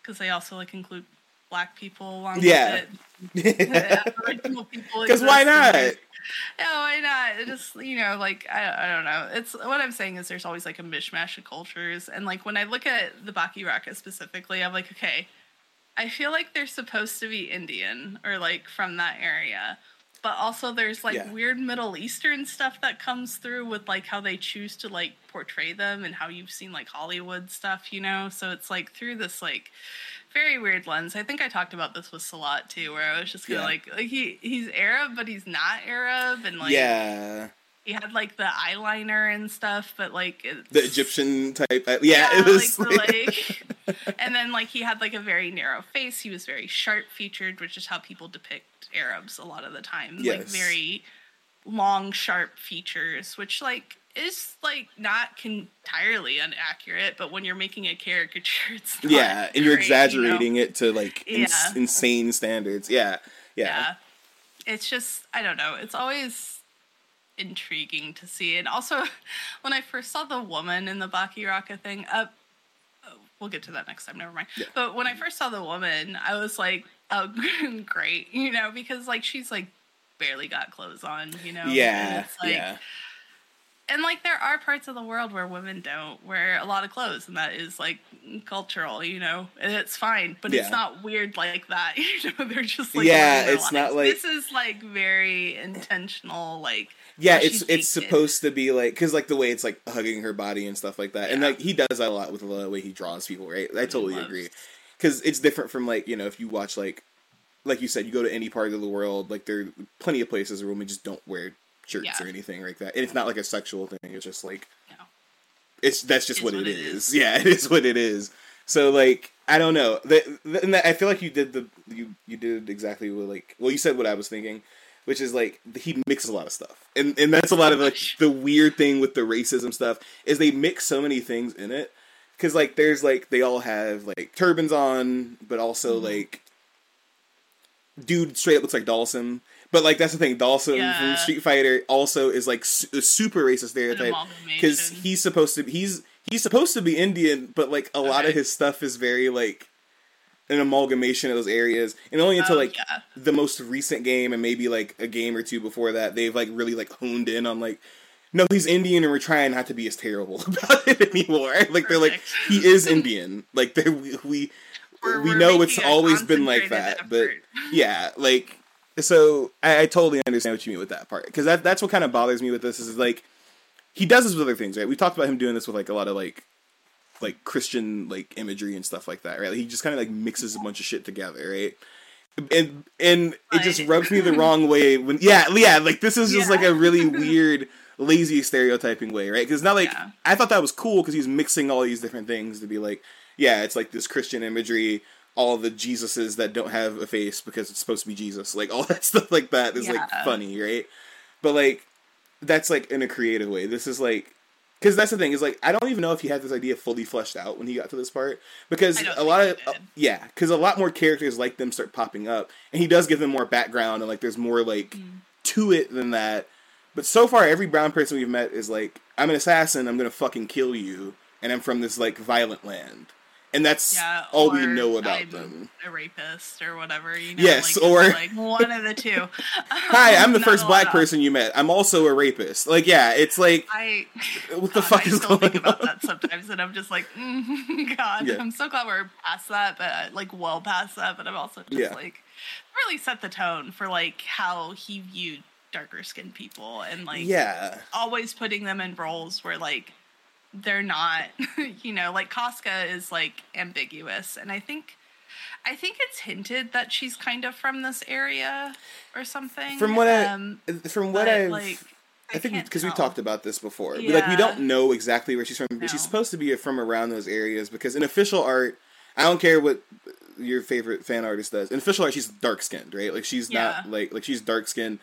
because they also like include black people along Yeah. with it. Because why not? yeah, why not? It just you know, like I, I don't know. It's what I'm saying is there's always like a mishmash of cultures, and like when I look at the Bakiraka specifically, I'm like, okay, I feel like they're supposed to be Indian or like from that area, but also there's like Yeah. weird Middle Eastern stuff that comes through with like how they choose to like portray them and how you've seen like Hollywood stuff, you know. So it's like through this like very weird lens. I think I talked about this with Silat too, where I was just kind of Yeah. like, like he he's Arab, but he's not Arab, and like yeah, he had like the eyeliner and stuff, but like it's, the Egyptian type. uh, yeah, it was. like, the, like <laughs> and then like he had like a very narrow face. He was very sharp featured, which is how people depict Arabs a lot of the time. Like very long, sharp features, which like is like not entirely inaccurate, but when you're making a caricature, <laughs> it's yeah, and you're great, you know? exaggerating it to like ins- insane standards. Yeah, yeah, yeah. It's just I don't know. It's always intriguing to see. And also <laughs> when I first saw the woman in the Bakiraka thing, uh oh, we'll get to that next time, never mind. Yeah. But when I first saw the woman, I was like, <laughs> oh great, you know, because like she's like barely got clothes on, you know. Yeah, it's like yeah. And like there are parts of the world where women don't wear a lot of clothes and that is like cultural you know and it's fine but Yeah. it's not weird like that <laughs> you know they're just like Yeah, it's not like- this is like very intentional like Yeah, it's it's it. supposed to be like because like the way it's like hugging her body and stuff like that, and like he does that a lot with the way he draws people, right? I totally agree because it's different from like you know if you watch like like you said you go to any part of the world like there are plenty of places where women just don't wear shirts Yeah. or anything like that, and it's not like a sexual thing. It's just like No. it's that's just It's what, what it is. is. Yeah, <laughs> it is what it is. So like I don't know. That, and that, I feel like you did the you you did exactly what like well you said what I was thinking, which is like he mixes a lot of stuff, and and that's a lot of like the weird thing with the racism stuff is they mix so many things in it because like there's like they all have like turbans on, but also Mhm. like dude straight up looks like Dhalsim. But like that's the thing, Dhalsim Yeah. from Street Fighter also is like su- a super racist stereotype because he's supposed to he's he's supposed to be Indian, but like a lot of his stuff is very like an amalgamation of those areas, and only until Oh, like yeah. the most recent game and maybe like a game or two before that, they've like really like honed in on like. No, he's Indian, and we're trying not to be as terrible <laughs> about it anymore. <laughs> Like they're like, he is Indian. Like we we, We're- we we're know it's always been like that, but yeah, like so I, I totally understand what you mean with that part because that that's what kind of bothers me with this is like he does this with other things, right? We talked about him doing this with like a lot of like like Christian like imagery and stuff like that, right? He just kind of like mixes a bunch of shit together, right? And and it just rubs me the <laughs> wrong way when yeah yeah like this is just Yeah. like a really <laughs> weird lazy stereotyping way, right? Because not like Yeah. I thought that was cool because he's mixing all these different things to be like yeah, it's like this Christian imagery. All the Jesuses that don't have a face because it's supposed to be Jesus, like all <laughs> that stuff like that is like funny, right? But like that's like in a creative way. This is like because that's the thing is like I don't even know if he had this idea fully fleshed out when he got to this part because a lot of did. yeah because a lot more characters like them start popping up and he does give them more background and like there's more like Mm. to it than that. But so far, every brown person we've met is like I'm an assassin. I'm gonna fucking kill you, and I'm from this like violent land, and that's Yeah, all we know about I'm them. A rapist or whatever, you know. Yes, like, or- like one of the two. <laughs> Hi, I'm the <laughs> first black of- person you met. I'm also a rapist. Like, yeah, it's like I <laughs> what the God, fuck I is still going think about that sometimes, and I'm just like, mm, God, Yeah. I'm so glad we're past that, but like well past that. But I'm also just Yeah. like really set the tone for like how he viewed darker skinned people and like Yeah, always putting them in roles where like they're not <laughs> you know like Casca is like ambiguous and I think I think it's hinted that she's kind of from this area or something from what I um, from what I've like I think because we talked about this before. We- Like we don't know exactly where she's from, No. she's supposed to be from around those areas because in official art, I don't care what your favorite fan artist does. In official art, she's dark skinned, right? Like she's Yeah. not like like she's dark skinned.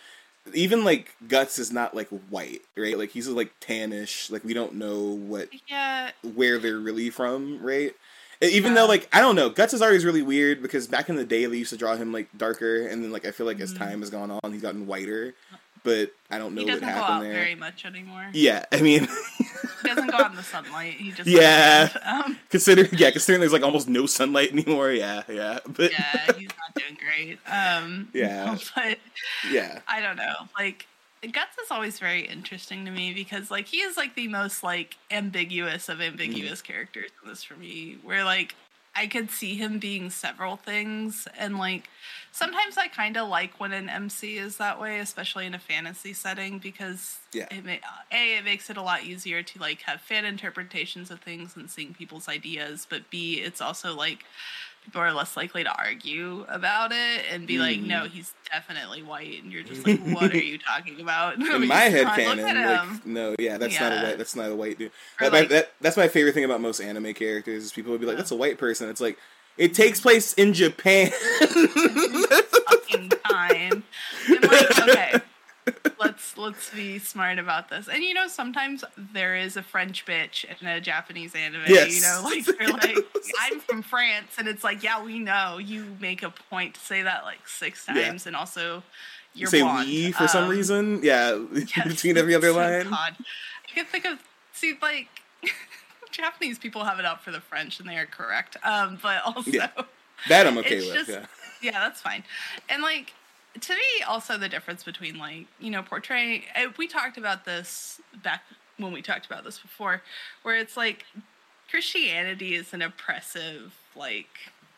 Even like Guts is not like white, right? Like he's like tannish. Like we don't know what yeah where they're really from, right? Even Yeah. though like I don't know, Guts is always really weird because back in the day they used to draw him like darker, and then like I feel like as Mhm. time has gone on, he's gotten whiter. But I don't know he doesn't go happened out there. very much anymore Yeah, I mean, <laughs> doesn't go out in the sunlight he just Yeah. um, considering yeah, considering there's like almost no sunlight anymore. Yeah, yeah, but yeah, he's not doing great um Yeah. <laughs> but yeah, I don't know. Like Guts is always very interesting to me because like he is like the most like ambiguous of ambiguous characters in this for me. Where like I could see him being several things and like sometimes I kind of like when an MC is that way, especially in a fantasy setting because Yeah. it may, a it makes it a lot easier to like have fan interpretations of things and seeing people's ideas, but b it's also like people are less likely to argue about it and be like, Mm. no, he's definitely white, and you're just like, what are you <laughs> talking about? <laughs> in my head <laughs> canon, like no, yeah, that's not a white, that's not a white dude. That- like- that- that's my favorite thing about most anime characters is people would be like, Yeah. that's a white person. It's like it takes place in Japan. fucking time. And like, <laughs> okay, let's let's be smart about this. And you know, sometimes there is a French bitch in a Japanese anime. Yes. You know, like <laughs> they're like, I'm from France, and it's like, yeah, we know. You make a point to say that like six Yeah. times, and also you you're say blonde. we for some Um, reason, yeah, <laughs> yes, between every other oh line. God. I can think of see like Japanese people have it out for the French, and they are correct. Um, but <laughs> also. Yeah. That I'm okay with. just- yeah. yeah that's fine and like to me also the difference between like you know portraying uh, we talked about this back when we talked about this before where it's like christianity is an oppressive like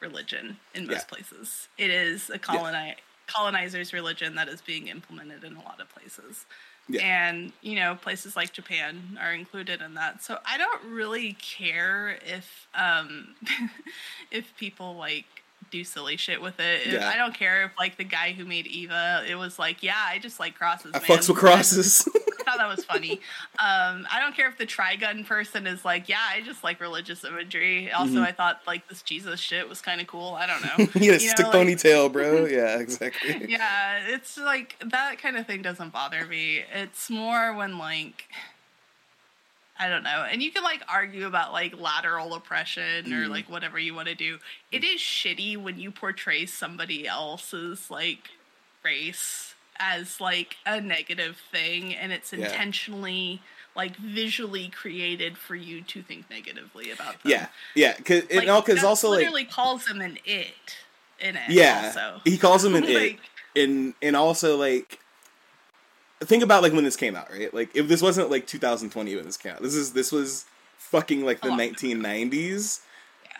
religion in most Yeah. places it is a coloni- colonizer's religion that is being implemented in a lot of places Yeah. and you know places like japan are included in that so i don't really care if um <laughs> if people like do silly shit with it If- Yeah. i don't care if like the guy who made eva it was like yeah i just like crosses I man. fucks with crosses. <laughs> Thought that was funny. Um, I don't care if the trigun person is like, yeah, I just like religious imagery. Also, Mhm. I thought like this Jesus shit was kind of cool. I don't know. yeah, <laughs> You know, stick like- ponytail, bro. <laughs> Yeah, exactly. yeah, it's like that kind of thing doesn't bother me. It's more when like I don't know. And you can like argue about like lateral oppression or Mhm. like whatever you want to do. It is shitty when you portray somebody else's like race as like a negative thing and it's Yeah. intentionally like visually created for you to think negatively about them. Yeah, yeah, cause, like, because that also like literally calls him an it in it. yeah, also. he calls him an <laughs> it, and and also like think about like when this came out, right? Like if this wasn't like 2020 when this came out, this is this was fucking like the long 1990s.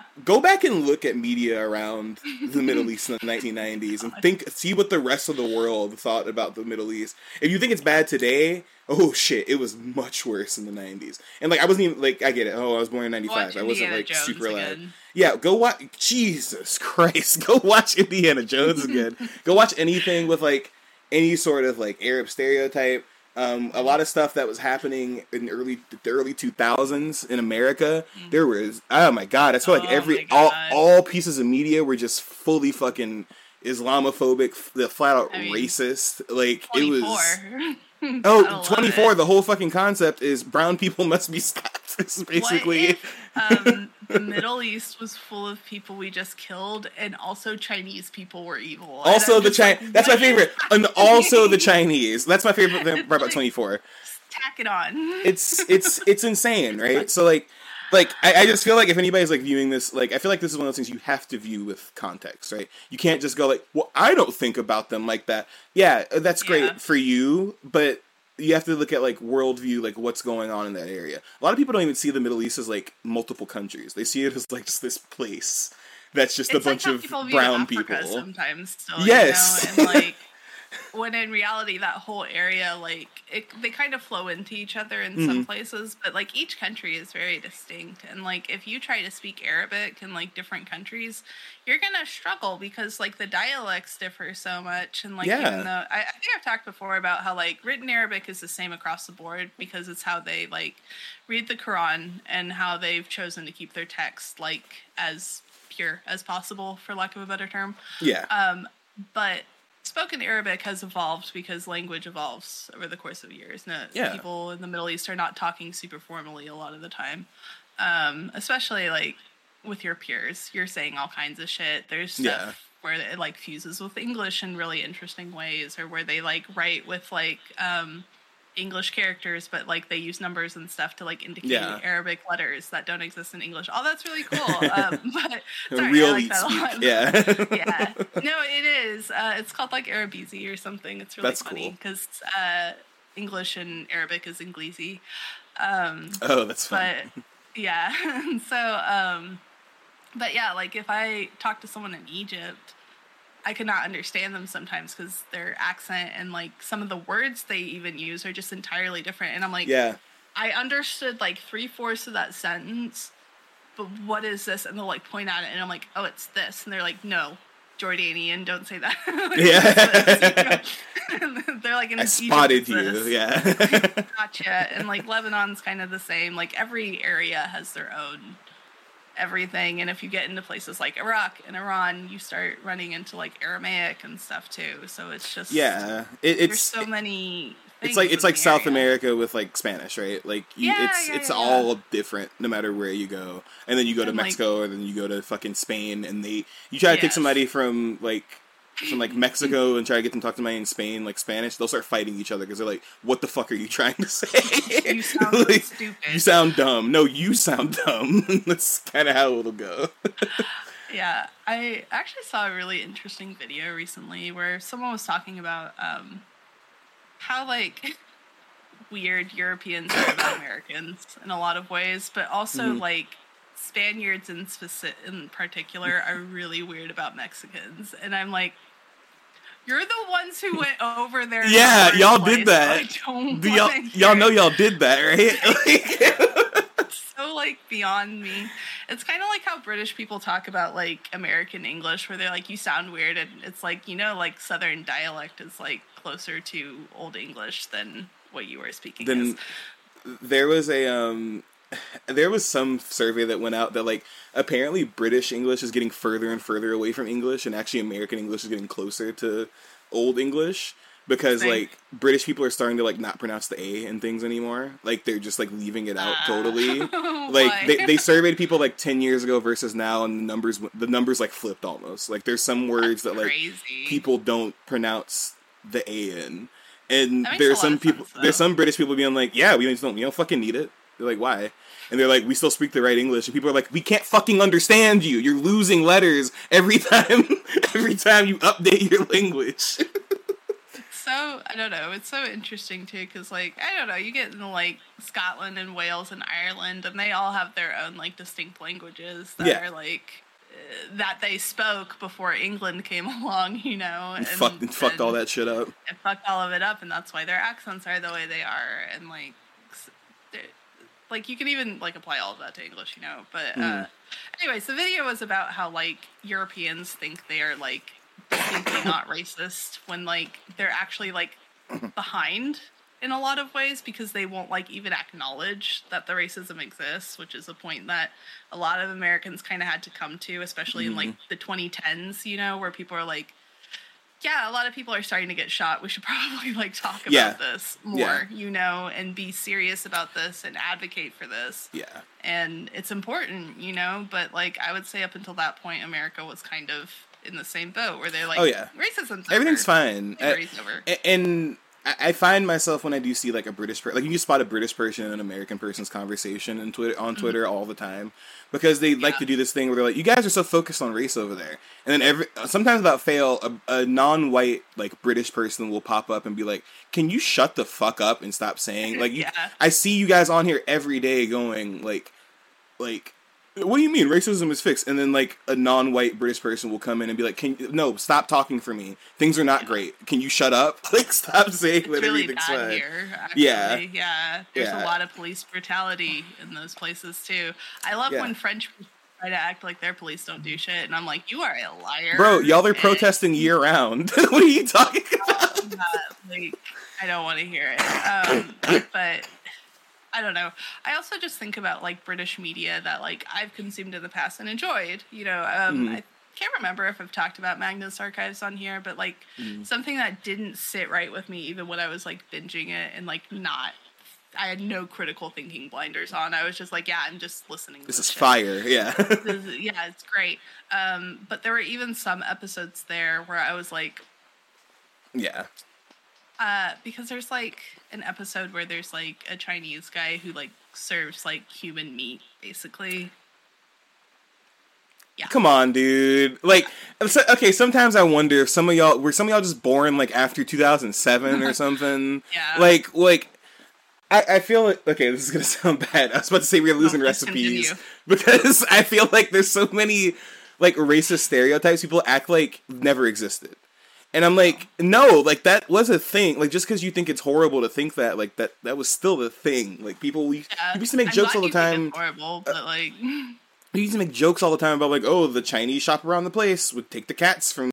<laughs> Go back and look at media around the Middle East in the 1990s and think, see what the rest of the world thought about the Middle East. If you think it's bad today, oh shit, it was much worse in the 90s. And like I wasn't even like I get it. Oh, I was born in 95. watch I wasn't like Jones super alive. again. Yeah, go watch. Jesus Christ, <laughs> go watch Indiana Jones again. <laughs> go watch anything with like any sort of like Arab stereotype. Um, a lot of stuff that was happening in early the early two thousands in America. There was oh my god, I feel like. Oh every all all pieces of media were just fully fucking Islamophobic, the flat out I mean, racist. Like it was. <laughs> Oh, 24, it. the whole fucking concept is brown people <laughs> must be stopped. <laughs> It's basically. If, um, the <laughs> Middle East was full of people we just killed, and also Chinese people were evil. Also the Chinese. like, that's my favorite. and <laughs> also the? Chinese. That's my favorite thing about like- 24. Tack it on. It's it's it's insane, right? So like like I, I just feel like if anybody's like viewing this, like I feel like this is one of those things you have to view with context, right? You can't just go like, well, I don't think about them like that. Yeah, that's great Yeah. for you, but you have to look at like worldview, like what's going on in that area. A lot of people don't even see the Middle East as like multiple countries. They see it as like just this place that's just it's a bunch like of brown people. sometimes still Yes. you know? and like when in reality that whole area like it, they kind of flow into each other in Mm-hmm. some places but like each country is very distinct and like if you try to speak arabic in like different countries you're gonna struggle because like the dialects differ so much and like Yeah. even though I, I think i've talked before about how like written arabic is the same across the board because it's how they like read the quran and how they've chosen to keep their text like as pure as possible for lack of a better term Yeah. um, but spoken Arabic has evolved because language evolves over the course of years. No, Yeah. people in the Middle East are not talking super formally a lot of the time, um, especially like with your peers. You're saying all kinds of shit. There's stuff Yeah. where it like fuses with English in really interesting ways, or where they like write with like um, English characters, but like they use numbers and stuff to like indicate Yeah. Arabic letters that don't exist in English. Oh, that's really cool. <laughs> um, <laughs> but sorry, Real I like that a lot. Yeah. <laughs> yeah. No, it is. Uh, it's called like Arabizi or something. It's really That's funny cool. because uh, English and Arabic is Inglisi. Um, oh, that's fun. but yeah, so um, but yeah, like if I talk to someone in Egypt, I could not understand them sometimes because their accent and like some of the words they even use are just entirely different. And I'm like, yeah. I understood like three fourths of that sentence, but what is this? And they'll like point at it, and I'm like, oh, it's this. And they're like, no, Jordanian, don't say that. <laughs> Yeah. <laughs> they're like, in I spotted you. Yeah. <laughs> Gotcha. And like Lebanon's kind of the same. Like every area has their own everything. And if you get into places like Iraq and Iran, you start running into like Aramaic and stuff too. So it's just yeah. It, There's it's so many. it's like it's like South area. America with like Spanish, right? Like you, Yeah, it's yeah, it's yeah, all different no matter where you go. And then you go to And, like- Mexico, and then you go to fucking Spain, and they you try to take Yes. somebody from like from like Mexico and try to get them to talk to me in Spain like Spanish. They'll start fighting each other because they're like, "What the fuck are you trying to say? You <laughs> sound Like, stupid. You sound dumb. No, you sound dumb. <laughs> That's kind of how it'll go. <laughs> Yeah, I actually saw a really interesting video recently where someone was talking about um, how like weird Europeans are about Americans in a lot of ways, but also Mhm. like Spaniards in specific in particular are <laughs> really weird about Mexicans, and I'm like. You're the ones who went <laughs> over there. Yeah, y'all place, did that. I don't Do y'all y'all know y'all did that, right? <laughs> So like beyond me. It's kind of like how British people talk about like American English, where they're like, "You sound weird," and it's like you know, like Southern dialect is like closer to Old English than what you were speaking. then is. there was a um there was some survey that went out that like apparently British English is getting further and further away from English and actually American English is getting closer to old English because Same. like British people are starting to like not pronounce the A in things anymore. Like they're just like leaving it out Ah. totally. <laughs> Like they, they surveyed people like 10 years ago versus now and the numbers the numbers like flipped almost. Like there's some words that like people don't pronounce the A in. And there's some people, sense, there's some British people being like, "Yeah, we don't, we don't fucking need it." They're like, "Why?" And they're like, "We still speak the right English." And people are like, "We can't fucking understand you. You're losing letters every time, <laughs> every time you update your language." so I don't know. It's so interesting too, because like I don't know, you get into like Scotland and Wales and Ireland, and they all have their own like distinct languages that Yeah. are like uh, that they spoke before England came <laughs> along. You know, and fucked, and fucked all that shit up. and fucked all of it up, and that's why their accents are the way they are, and like, like you can even like apply all of that to English, you know. But uh, Mhm. anyways, the video was about how like Europeans think they are like distinctly <coughs> not racist when like they're actually like <coughs> behind in a lot of ways because they won't like even acknowledge that the racism exists, which is a point that a lot of Americans kind of had to come to, especially in like the 2010s, you know, where people are like, yeah, a lot of people are starting to get shot. We should <laughs> probably like talk about Yeah. this more, Yeah. you know, and be serious about this and advocate for this. Yeah, And it's important, you know, but like I would say up until that point, America was kind of in the same boat where they're like, Oh, yeah. racism's everything's over. fine. Uh, over. And I I find myself when I do see like a British per- like you spot a British person and an American person's conversation in Twitter on Twitter all the time because they like Mm-hmm. To do this thing where they're like, "You guys are so focused on race over there," and then every sometimes without fail, a, a non-white like British person will pop up and be like, "Can you shut the fuck up and stop saying <laughs> like you?" Yeah. I see you guys on here every day going like, like. What do you mean racism is fixed? And then like a non-white British person will come in and be like, "Can no stop talking for me? Things are not great. Can you shut up? <laughs> Like stop saying that It's really everything's bad fine." here. Actually. Yeah. yeah. There's Yeah. a lot of police brutality in those places too. I love Yeah. when French people try to act like their police don't do shit, and I'm like, you are a liar, Bro, y'all are protesting year round. <laughs> what are you talking about? uh, like I don't want to hear it. Um, but I don't know. I also just think about like British media that like I've consumed in the past and enjoyed. You know, um, Mhm. I can't remember if I've talked about Magnus Archives on here, but like Mm. something that didn't sit right with me even when I was like binging it and like not. I had no critical thinking blinders on. I was just like, yeah, I'm just listening. This this is shit fire. Yeah. <laughs> this is- yeah, it's great. Um, but there were even some episodes there where I was like, yeah. Uh, because there's like an episode where there's like a Chinese guy who like serves like human meat, basically. Yeah. Come on, dude. Like, so- okay. Sometimes I wonder if some of y'all were some of y'all just born like after 2007 or <laughs> something. Yeah. Like, like. I, I feel like okay. This is gonna <laughs> sound bad. I was about to say we're losing please recipes <laughs> because I feel like there's so many like racist stereotypes people act like never existed, and I'm like, no, like that was a thing. Like just because you think it's horrible to think that, like that that was still the thing. Like people, we, Yeah. we used to make I'm jokes all the time. Horrible, but like, <laughs> We used to make jokes all the time about like, oh, the Chinese shop around the place would take the cats from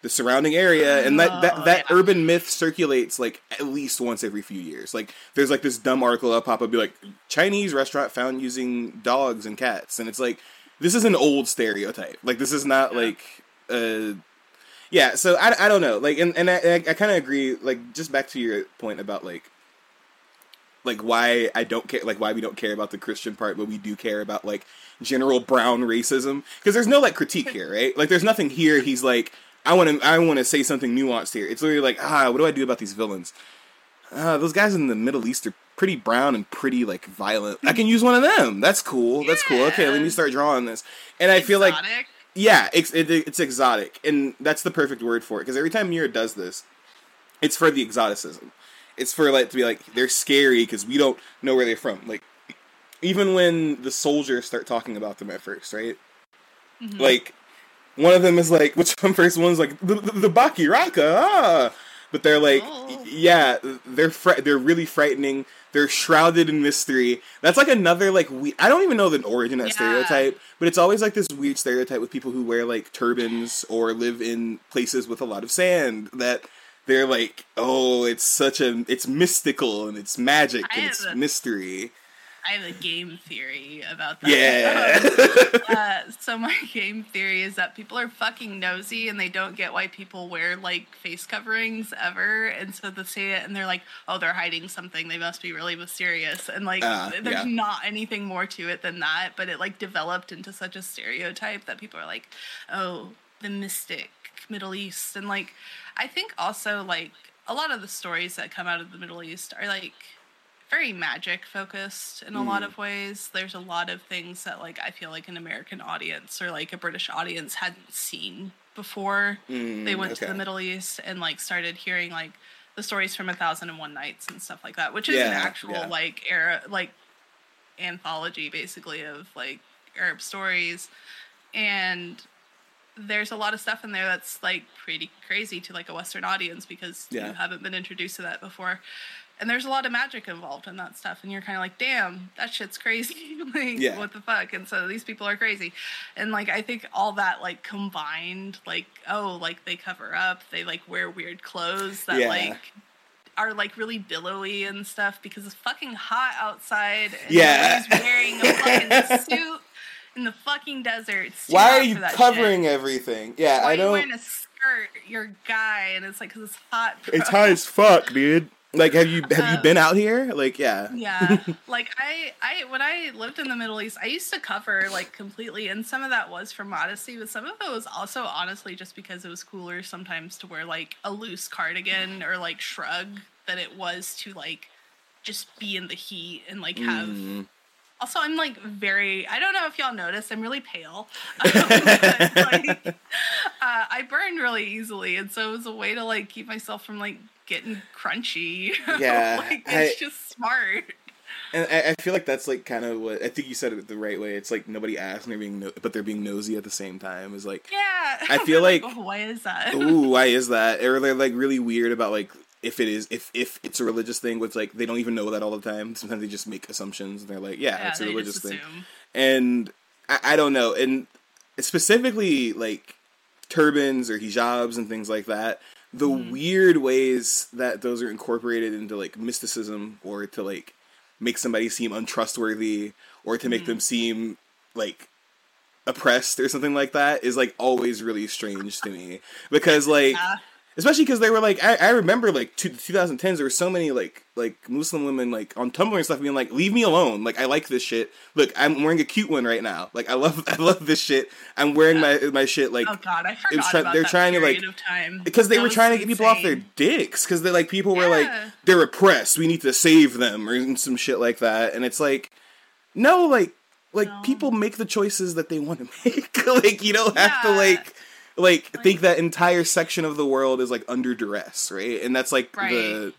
the surrounding area, and that that, Oh, that yeah. urban myth circulates like at least once every few years. Like, there's like this dumb article that pop up, be like, Chinese restaurant found using dogs and cats, and it's like, this is an old stereotype. Like, this is not Yeah. like, uh, yeah. So I, I don't know. Like, and and I, I, kind of agree. Like, just back to your point about like like why I don't care, like why we don't care about the Christian part, but we do care about like general brown racism because there's no like critique here, right? Like there's nothing here. He's like, I want to, I want to say something nuanced here. It's literally like, ah, what do I do about these villains? Uh, those guys in the Middle East are pretty brown and pretty like violent. I can use one of them. That's cool. That's cool. Okay, let me start drawing this. And I feel like. Yeah, it's it, it's exotic, and that's the perfect word for it. Because every time Miura does this, it's for the exoticism. It's for like to be like they're scary because we don't know where they're from. Like even when the soldiers start talking about them at first, right? Mhm. Like one of them is like, <laughs> which one first one's like the, the, the Bakiraka, ah. But they're like, Oh. yeah, they're fri- they're really frightening. They're shrouded in mystery. That's like another like we. I don't even know the origin of that Yeah. stereotype, but it's always like this weird stereotype with people who wear like turbans or live in places with a lot of sand. That they're like, oh, it's such a, it's mystical and it's magic and it's mystery. I have a game theory about that. Yeah. <laughs> uh, so my game theory is that people are fucking nosy and they don't get why people wear like face coverings ever, and so they say it and they're like, "Oh, they're hiding something. They must be really mysterious." And like, Ah, there's yeah. not anything more to it than that. But it like developed into such a stereotype that people are like, "Oh, the mystic Middle East," and like, I think also like a lot of the stories that come out of the Middle East are like very magic focused in a lot Mm. of ways. There's a lot of things that like I feel like an American audience or like a British audience hadn't seen before Mm, they went to the Middle East and like started hearing like the stories from A Thousand and One Nights and stuff like that, which is an actual yeah. like era like anthology basically of like Arab stories and there's a lot of stuff in there that's like pretty crazy to like a western audience because Yeah. you haven't been introduced to that before and there's a lot of magic involved in that stuff and you're kind of like damn that shit's crazy <laughs> like Yeah. what the fuck and so these people are crazy and like i think all that like combined like oh like they cover up they like wear weird clothes that Yeah. like are like really billowy and stuff because it's fucking hot outside and Yeah. he's wearing a fucking <laughs> suit in the fucking desert Why are you covering shit. everything? Yeah, Why I are you don't. wearing a skirt? You're a guy, and it's like because it's hot. Bro. It's hot as fuck, dude. Like, have you have you Uh, been out here? Like, yeah. yeah <laughs> like i i when i lived in the middle east i used to cover like completely and some of that was for modesty but some of it was also honestly just because it was cooler sometimes to wear like a loose cardigan or like shrug than it was to like just be in the heat and like have Mm. also i'm like very i don't know if y'all noticed i'm really pale <laughs> <laughs> But, like, uh, i burn really easily and so it was a way to like keep myself from like getting crunchy <laughs> Yeah, like it's I- just smart And I, I feel like that's like kind of what I think you said it the right way. It's like nobody asked, and they're being no, but they're being nosy at the same time. Is like, Yeah. I <laughs> feel like- "Oh, why is that? ooh, why is that? Or they're like really weird about like if it is if if it's a religious thing, which like they don't even know that all the time. Sometimes they just make assumptions, and they're like, yeah, yeah, it's a religious thing. and I, I don't know, and specifically like turbans or hijabs and things like that. The Mhm. weird ways that those are incorporated into like mysticism or to like make somebody seem untrustworthy or to make Mhm. them seem like oppressed or something like that is like always really strange to me because like Yeah. Especially because they were like I, I remember like two, 2010s there were so many like like muslim women like on tumblr and stuff being like leave me alone. Like i like this shit. Look i'm wearing a cute one right now. Like i love <laughs> i love this shit. I'm wearing my my shit like oh god, I forgot try- about they're that trying to, like- period of time. because they That were trying to get people off their dicks because they like people were like they're oppressed. We need to save them or some shit like that. And it's like no like like No. people make the choices that they want to <laughs> make. Like you don't have to like like Like- think that entire section of the world is like under duress right and that's like the Right.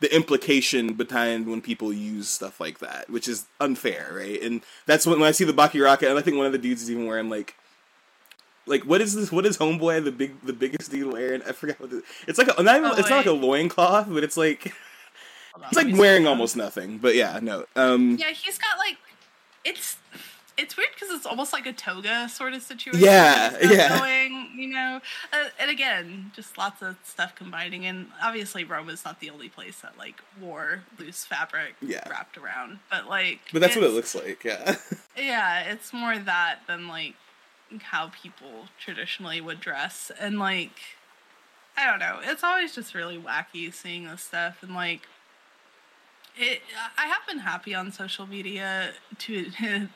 the implication behind when people use stuff like that which is unfair right and that's when, when i see the Bakiraka and i think one of the dudes is even wearing like like what is this? What is Homeboy the big the biggest dude wearing? I forgot what it, it's like. A, not even, Oh, it's not like a wait. loincloth, but it's like it's like wearing almost nothing. But yeah, no. Um, Yeah, he's got like it's it's weird because it's almost like a toga sort of situation. Yeah, yeah. Going, you know, uh, and again, just lots of stuff combining, and obviously Rome is not the only place that like wore loose fabric Yeah. wrapped around, but like, but that's what it looks like. Yeah. <laughs> Yeah, it's more that than like how people traditionally would dress. And like I don't know. It's always just really wacky seeing this stuff and like it I have been happy on social media to <laughs>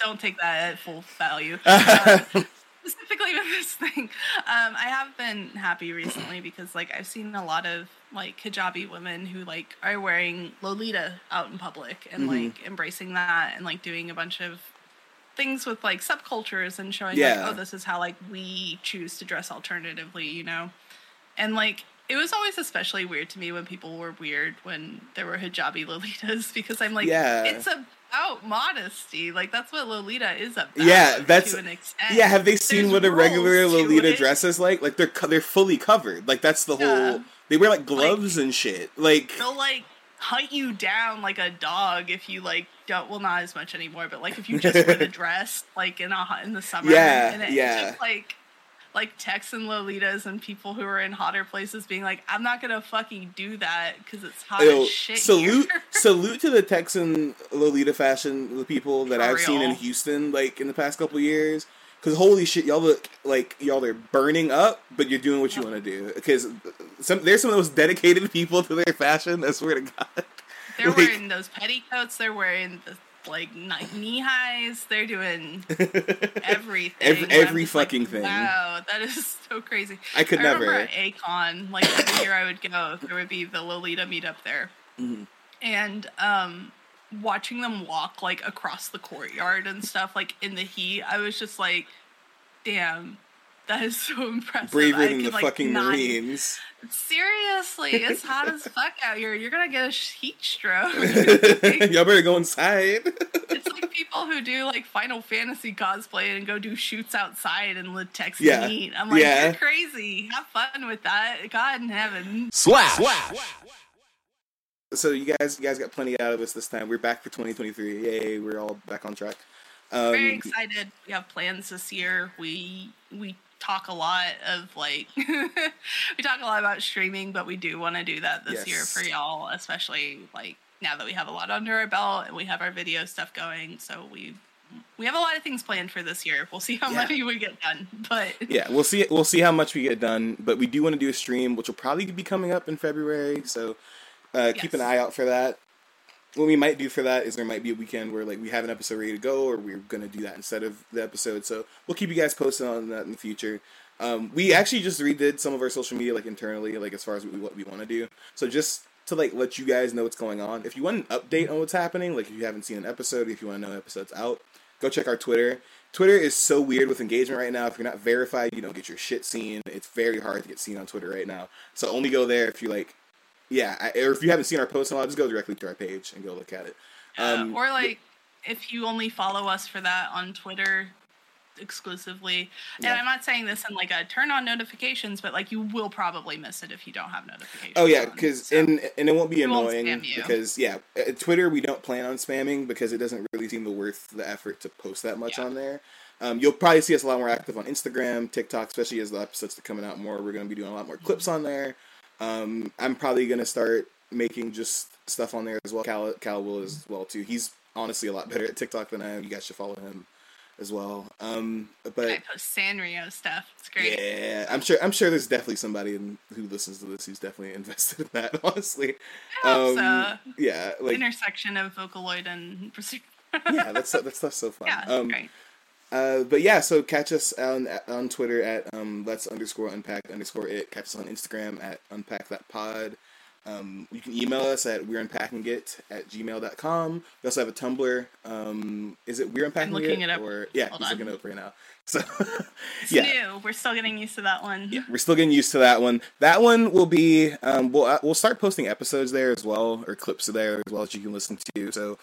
don't take that at full value. Uh, <laughs> specifically with this thing um, i have been happy recently because like i've seen a lot of like hijabi women who like are wearing lolita out in public and Mhm. like embracing that and like doing a bunch of things with like subcultures and showing Yeah. like oh this is how like we choose to dress alternatively you know and like it was always especially weird to me when people were weird when there were hijabi lolitas <laughs> because i'm like Yeah. it's about modesty like that's what lolita is about Yeah, that's- to an extent yeah. Have they seen There's what a regular Lolita it. dress is like? Like they're they're fully covered. Like that's the Yeah. whole. They wear like gloves and shit. Like they'll like hunt you down like a dog if you like don't well not as much anymore but like if you just wear the <laughs> dress like in a in the summer Yeah, and it, yeah. it's just like like Texan Lolitas and people who are in hotter places being like I'm not gonna fucking do that because it's hot Yo, as shit salute <laughs> salute to the Texan Lolita fashion the people that For I've seen in. Houston like in the past couple years. Cuz holy shit y'all look like y'all are burning up but you're doing what you want to do. Cuz some there's some of those dedicated <laughs> people to their fashion I swear to god. They're <laughs> like- wearing those petticoats they're wearing the like knee highs. They're doing <laughs> everything. every every fucking like, thing. Wow, that is so crazy. I could I never. remember at A-Kon, like every year I would go, there would be the Lolita meetup there, Mm-hmm. and um, watching them walk like across the courtyard and stuff, like in the heat, I was just like, damn. That is so impressive. Braver I than the like, fucking not- Marines. Seriously, it's hot as fuck out here. You're gonna get a heat stroke. <laughs> Y'all better go inside. it's like <laughs> people who do like Final Fantasy cosplay and go do shoots outside in the Texas Yeah. heat. I'm like, Yeah. you're crazy. Have fun with that. God in heaven. Slash. so you guys, you guys got plenty out of us this time. We're back for 2023. Yay! We're all back on track. Um, Very excited. We have plans this year. We we talk a lot of like <laughs> we talk a lot about streaming, but we do want to do that this year for y'all, especially like now that we have a lot under our belt and we have our video stuff going. So we we have a lot of things planned for this year. We'll see how Yeah. many we get done, <laughs> but yeah, we'll see. We'll see how much we get done, but we do want to do a stream, which will probably be coming up in February. So uh, keep an eye out for that. What we might do for that is there might be a weekend where like we have an episode ready to go, or we're gonna do that instead of the episode. So we'll keep you guys posted on that in the future. Um, we actually just redid some of our social media like internally, like as far as we, what we want to do. So just to like let you guys know what's going on. If you want an update on what's happening, like if you haven't seen an episode, if you want to know episodes out, go check our Twitter. Twitter is so weird with engagement right now. If you're not verified, you don't get your shit seen. It's very hard to get seen on Twitter right now. So only go there if you like, yeah, I, or if you haven't seen our post in a while, just go directly to our page and go look at it. Um, Uh, or like if you only follow us for that on Twitter exclusively. Yeah. And I'm not saying this in like a turn on notifications, but like you will probably miss it if you don't have notifications. Oh yeah, because So, and and it won't be won't annoying you. because yeah, at Twitter we don't plan on spamming because it doesn't really seem the worth the effort to post that much Yeah. on there. Um, you'll probably see us a lot more active on Instagram, TikTok, especially as the episodes are coming out more. We're going to be doing a lot more clips on there. Um, I'm probably going to start making just stuff on there as well. Cal, Cal will as well too. He's honestly a lot better at TikTok than I am. You guys should follow him as well. Um, but I post Sanrio stuff. It's great. yeah, I'm sure. I'm sure there's definitely somebody in, who listens to this who's definitely <laughs> invested in that. <laughs> Honestly, I hope um, so. yeah, like Intersection of Vocaloid and yeah, <laughs> that's that stuff's so fun. yeah, um, great. Uh, but yeah, so catch us on on Twitter at um, let's underscore unpack underscore it. Catch us on Instagram at unpack that pod. Um, you can email us at we're unpacking it at gmail.com. We also have a Tumblr. Um, is it we're unpacking I'm looking it up. Or yeah, Hold he's on. looking it up right now. <laughs> So It's yeah. new. We're still getting used to that one. Yeah, we're still getting used to that one. That one will be um, we'll uh, we'll start posting episodes there as well, or clips there as well that you can listen to. So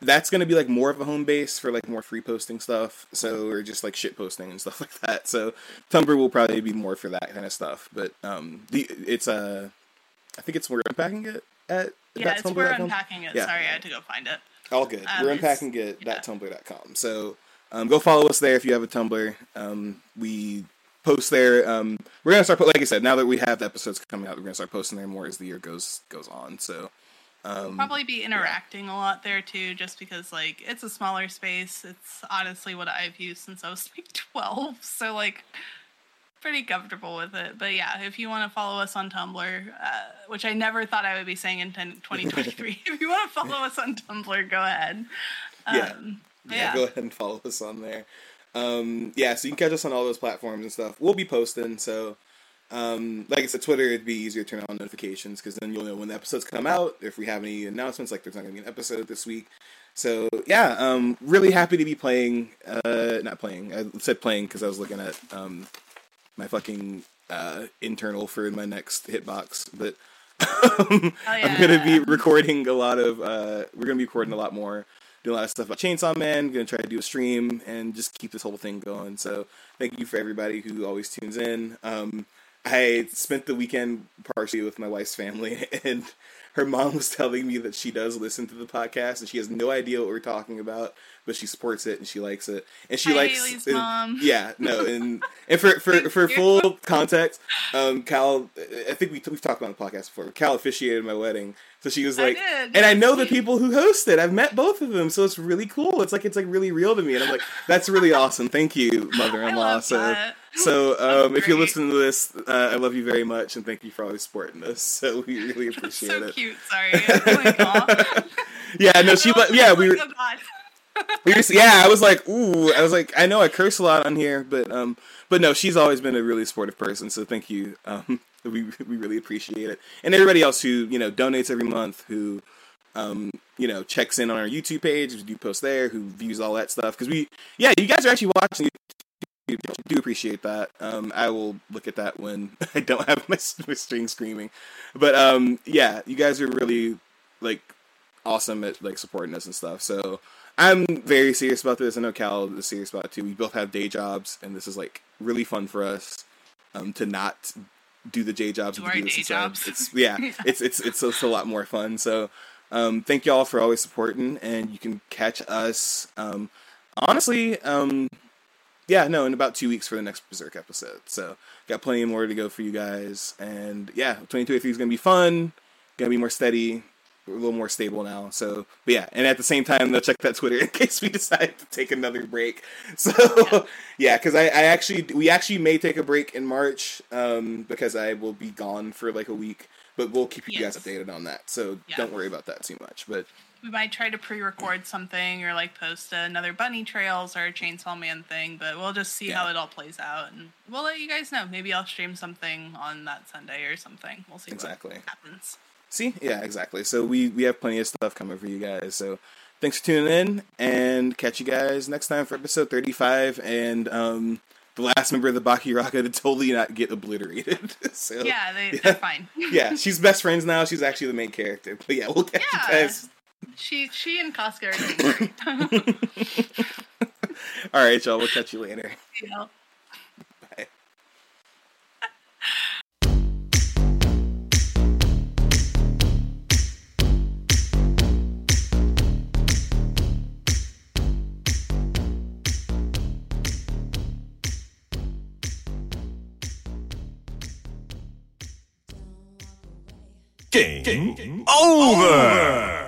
that's going to be like more of a home base for like more free posting stuff. So or just like shit posting and <laughs> stuff like that. So Tumblr will probably be more for that kind of stuff. But um, the it's uh, I think it's we're unpacking it at Yeah, it's we're unpacking it. Yeah. Sorry, I had to go find it. All good. Um, We're unpacking it yeah. that tumblr.com. So um, go follow us there if you have a Tumblr. Um, we post there. Um, we're gonna start. Like I said, now that we have the episodes coming out, we're gonna start posting there more as the year goes goes on. So um, Probably be interacting a lot there too, just because like it's a smaller space. It's honestly what I've used since I was <laughs> like twelve, so like pretty comfortable with it. But yeah, if you want to follow us on Tumblr, uh, which I never thought I would be saying in 10 2023, <laughs> if you want to follow us on Tumblr, go ahead. Yeah. Um, yeah, yeah, go ahead and follow us on there. Um, yeah, so you can catch us on all those platforms and stuff. We'll be posting. So um, like I said, Twitter it'd be easier to turn on notifications because then you'll know when the episodes come out. If we have any announcements, like there's not gonna be an episode this week. So yeah, um, really happy to be playing. Uh, not playing. I said playing because I was looking at um, my fucking uh, internal for my next hitbox, but um, <laughs> I'm gonna be recording a lot of. Uh, we're gonna be recording a lot more, doing a lot of stuff about Chainsaw Man. Gonna try to do a stream and just keep this whole thing going. So thank you for everybody who always tunes in. Um, I spent the weekend partially with my wife's family, <laughs> and her mom was telling me that she does listen to the podcast and she has no idea what we're talking about, but she supports it and she likes it, and she Hi, likes. And- mom. <laughs> Yeah, no, and and for for for <laughs> full context, um, Cal, I think we we've talked about the podcast before. Cal officiated my wedding, so she was I like, did. and I know the people who host it. I've met both of them, so it's really cool. It's like it's like really real to me, and I'm like, that's really awesome. Thank you, mother-in-law. So. that. So, <laughs> um, if great. listening to this, uh, I love you very much, and thank you for always supporting us. So we really appreciate so it. cute. Sorry. I'm like, aw. Yeah, no, she, was yeah, like, we were, oh, God. <laughs> yeah, I was like, ooh, I was like, I know I curse a lot on here, but um, but no, she's always been a really supportive person. So thank you. Um, <laughs> we we really appreciate it, and everybody else who you know donates every month, who um, you know, checks in on our YouTube page, we do post there, who views all that stuff. Because we, yeah, you guys are actually watching. Do appreciate that. Um, I will look at that when <laughs> I don't have <laughs> my, my string screaming. But um, yeah, you guys are really like awesome at like supporting us and stuff. So I'm very serious about this. I know Cal is serious about it too. We both have day jobs, and this is like really fun for us um, to not do the day jobs. Do our day jobs. It's yeah, yeah, <laughs> it's it's it's it's a lot more fun. So um, thank y'all for always supporting, and you can catch us. Um, honestly, um, yeah, no, in about two weeks for the next Berserk episode. So got plenty more to go for you guys, and yeah, 2023 is gonna be fun, gonna be more steady, a little more stable now. So, but yeah, and at the same time, they'll check that Twitter <laughs> in case we decide to take another break. <laughs> So, yeah, because I, I actually, we actually may take a break in March, um, because I will be gone for like a week but we'll keep you yes. guys updated on that. So yeah. don't worry about that too much. But we might try to pre-record something or like post another bunny trails or a chainsaw man thing, but we'll just see yeah. how it all plays out, and we'll let you guys know. Maybe I'll stream something on that Sunday or something. We'll see exactly what happens. See, yeah, exactly. So we we have plenty of stuff coming for you guys. So thanks for tuning in, and catch you guys next time for episode thirty-five. And um, the last member of the Baki Bakiraka to totally not get obliterated. <laughs> so, yeah, they, yeah. they're fine. yeah, she's best friends now. She's actually the main character. But yeah, we'll <laughs> catch yeah. you guys. She she and Casca are doing <coughs> great. All right, y'all. We'll catch you later. Yeah. Game, Game over. over.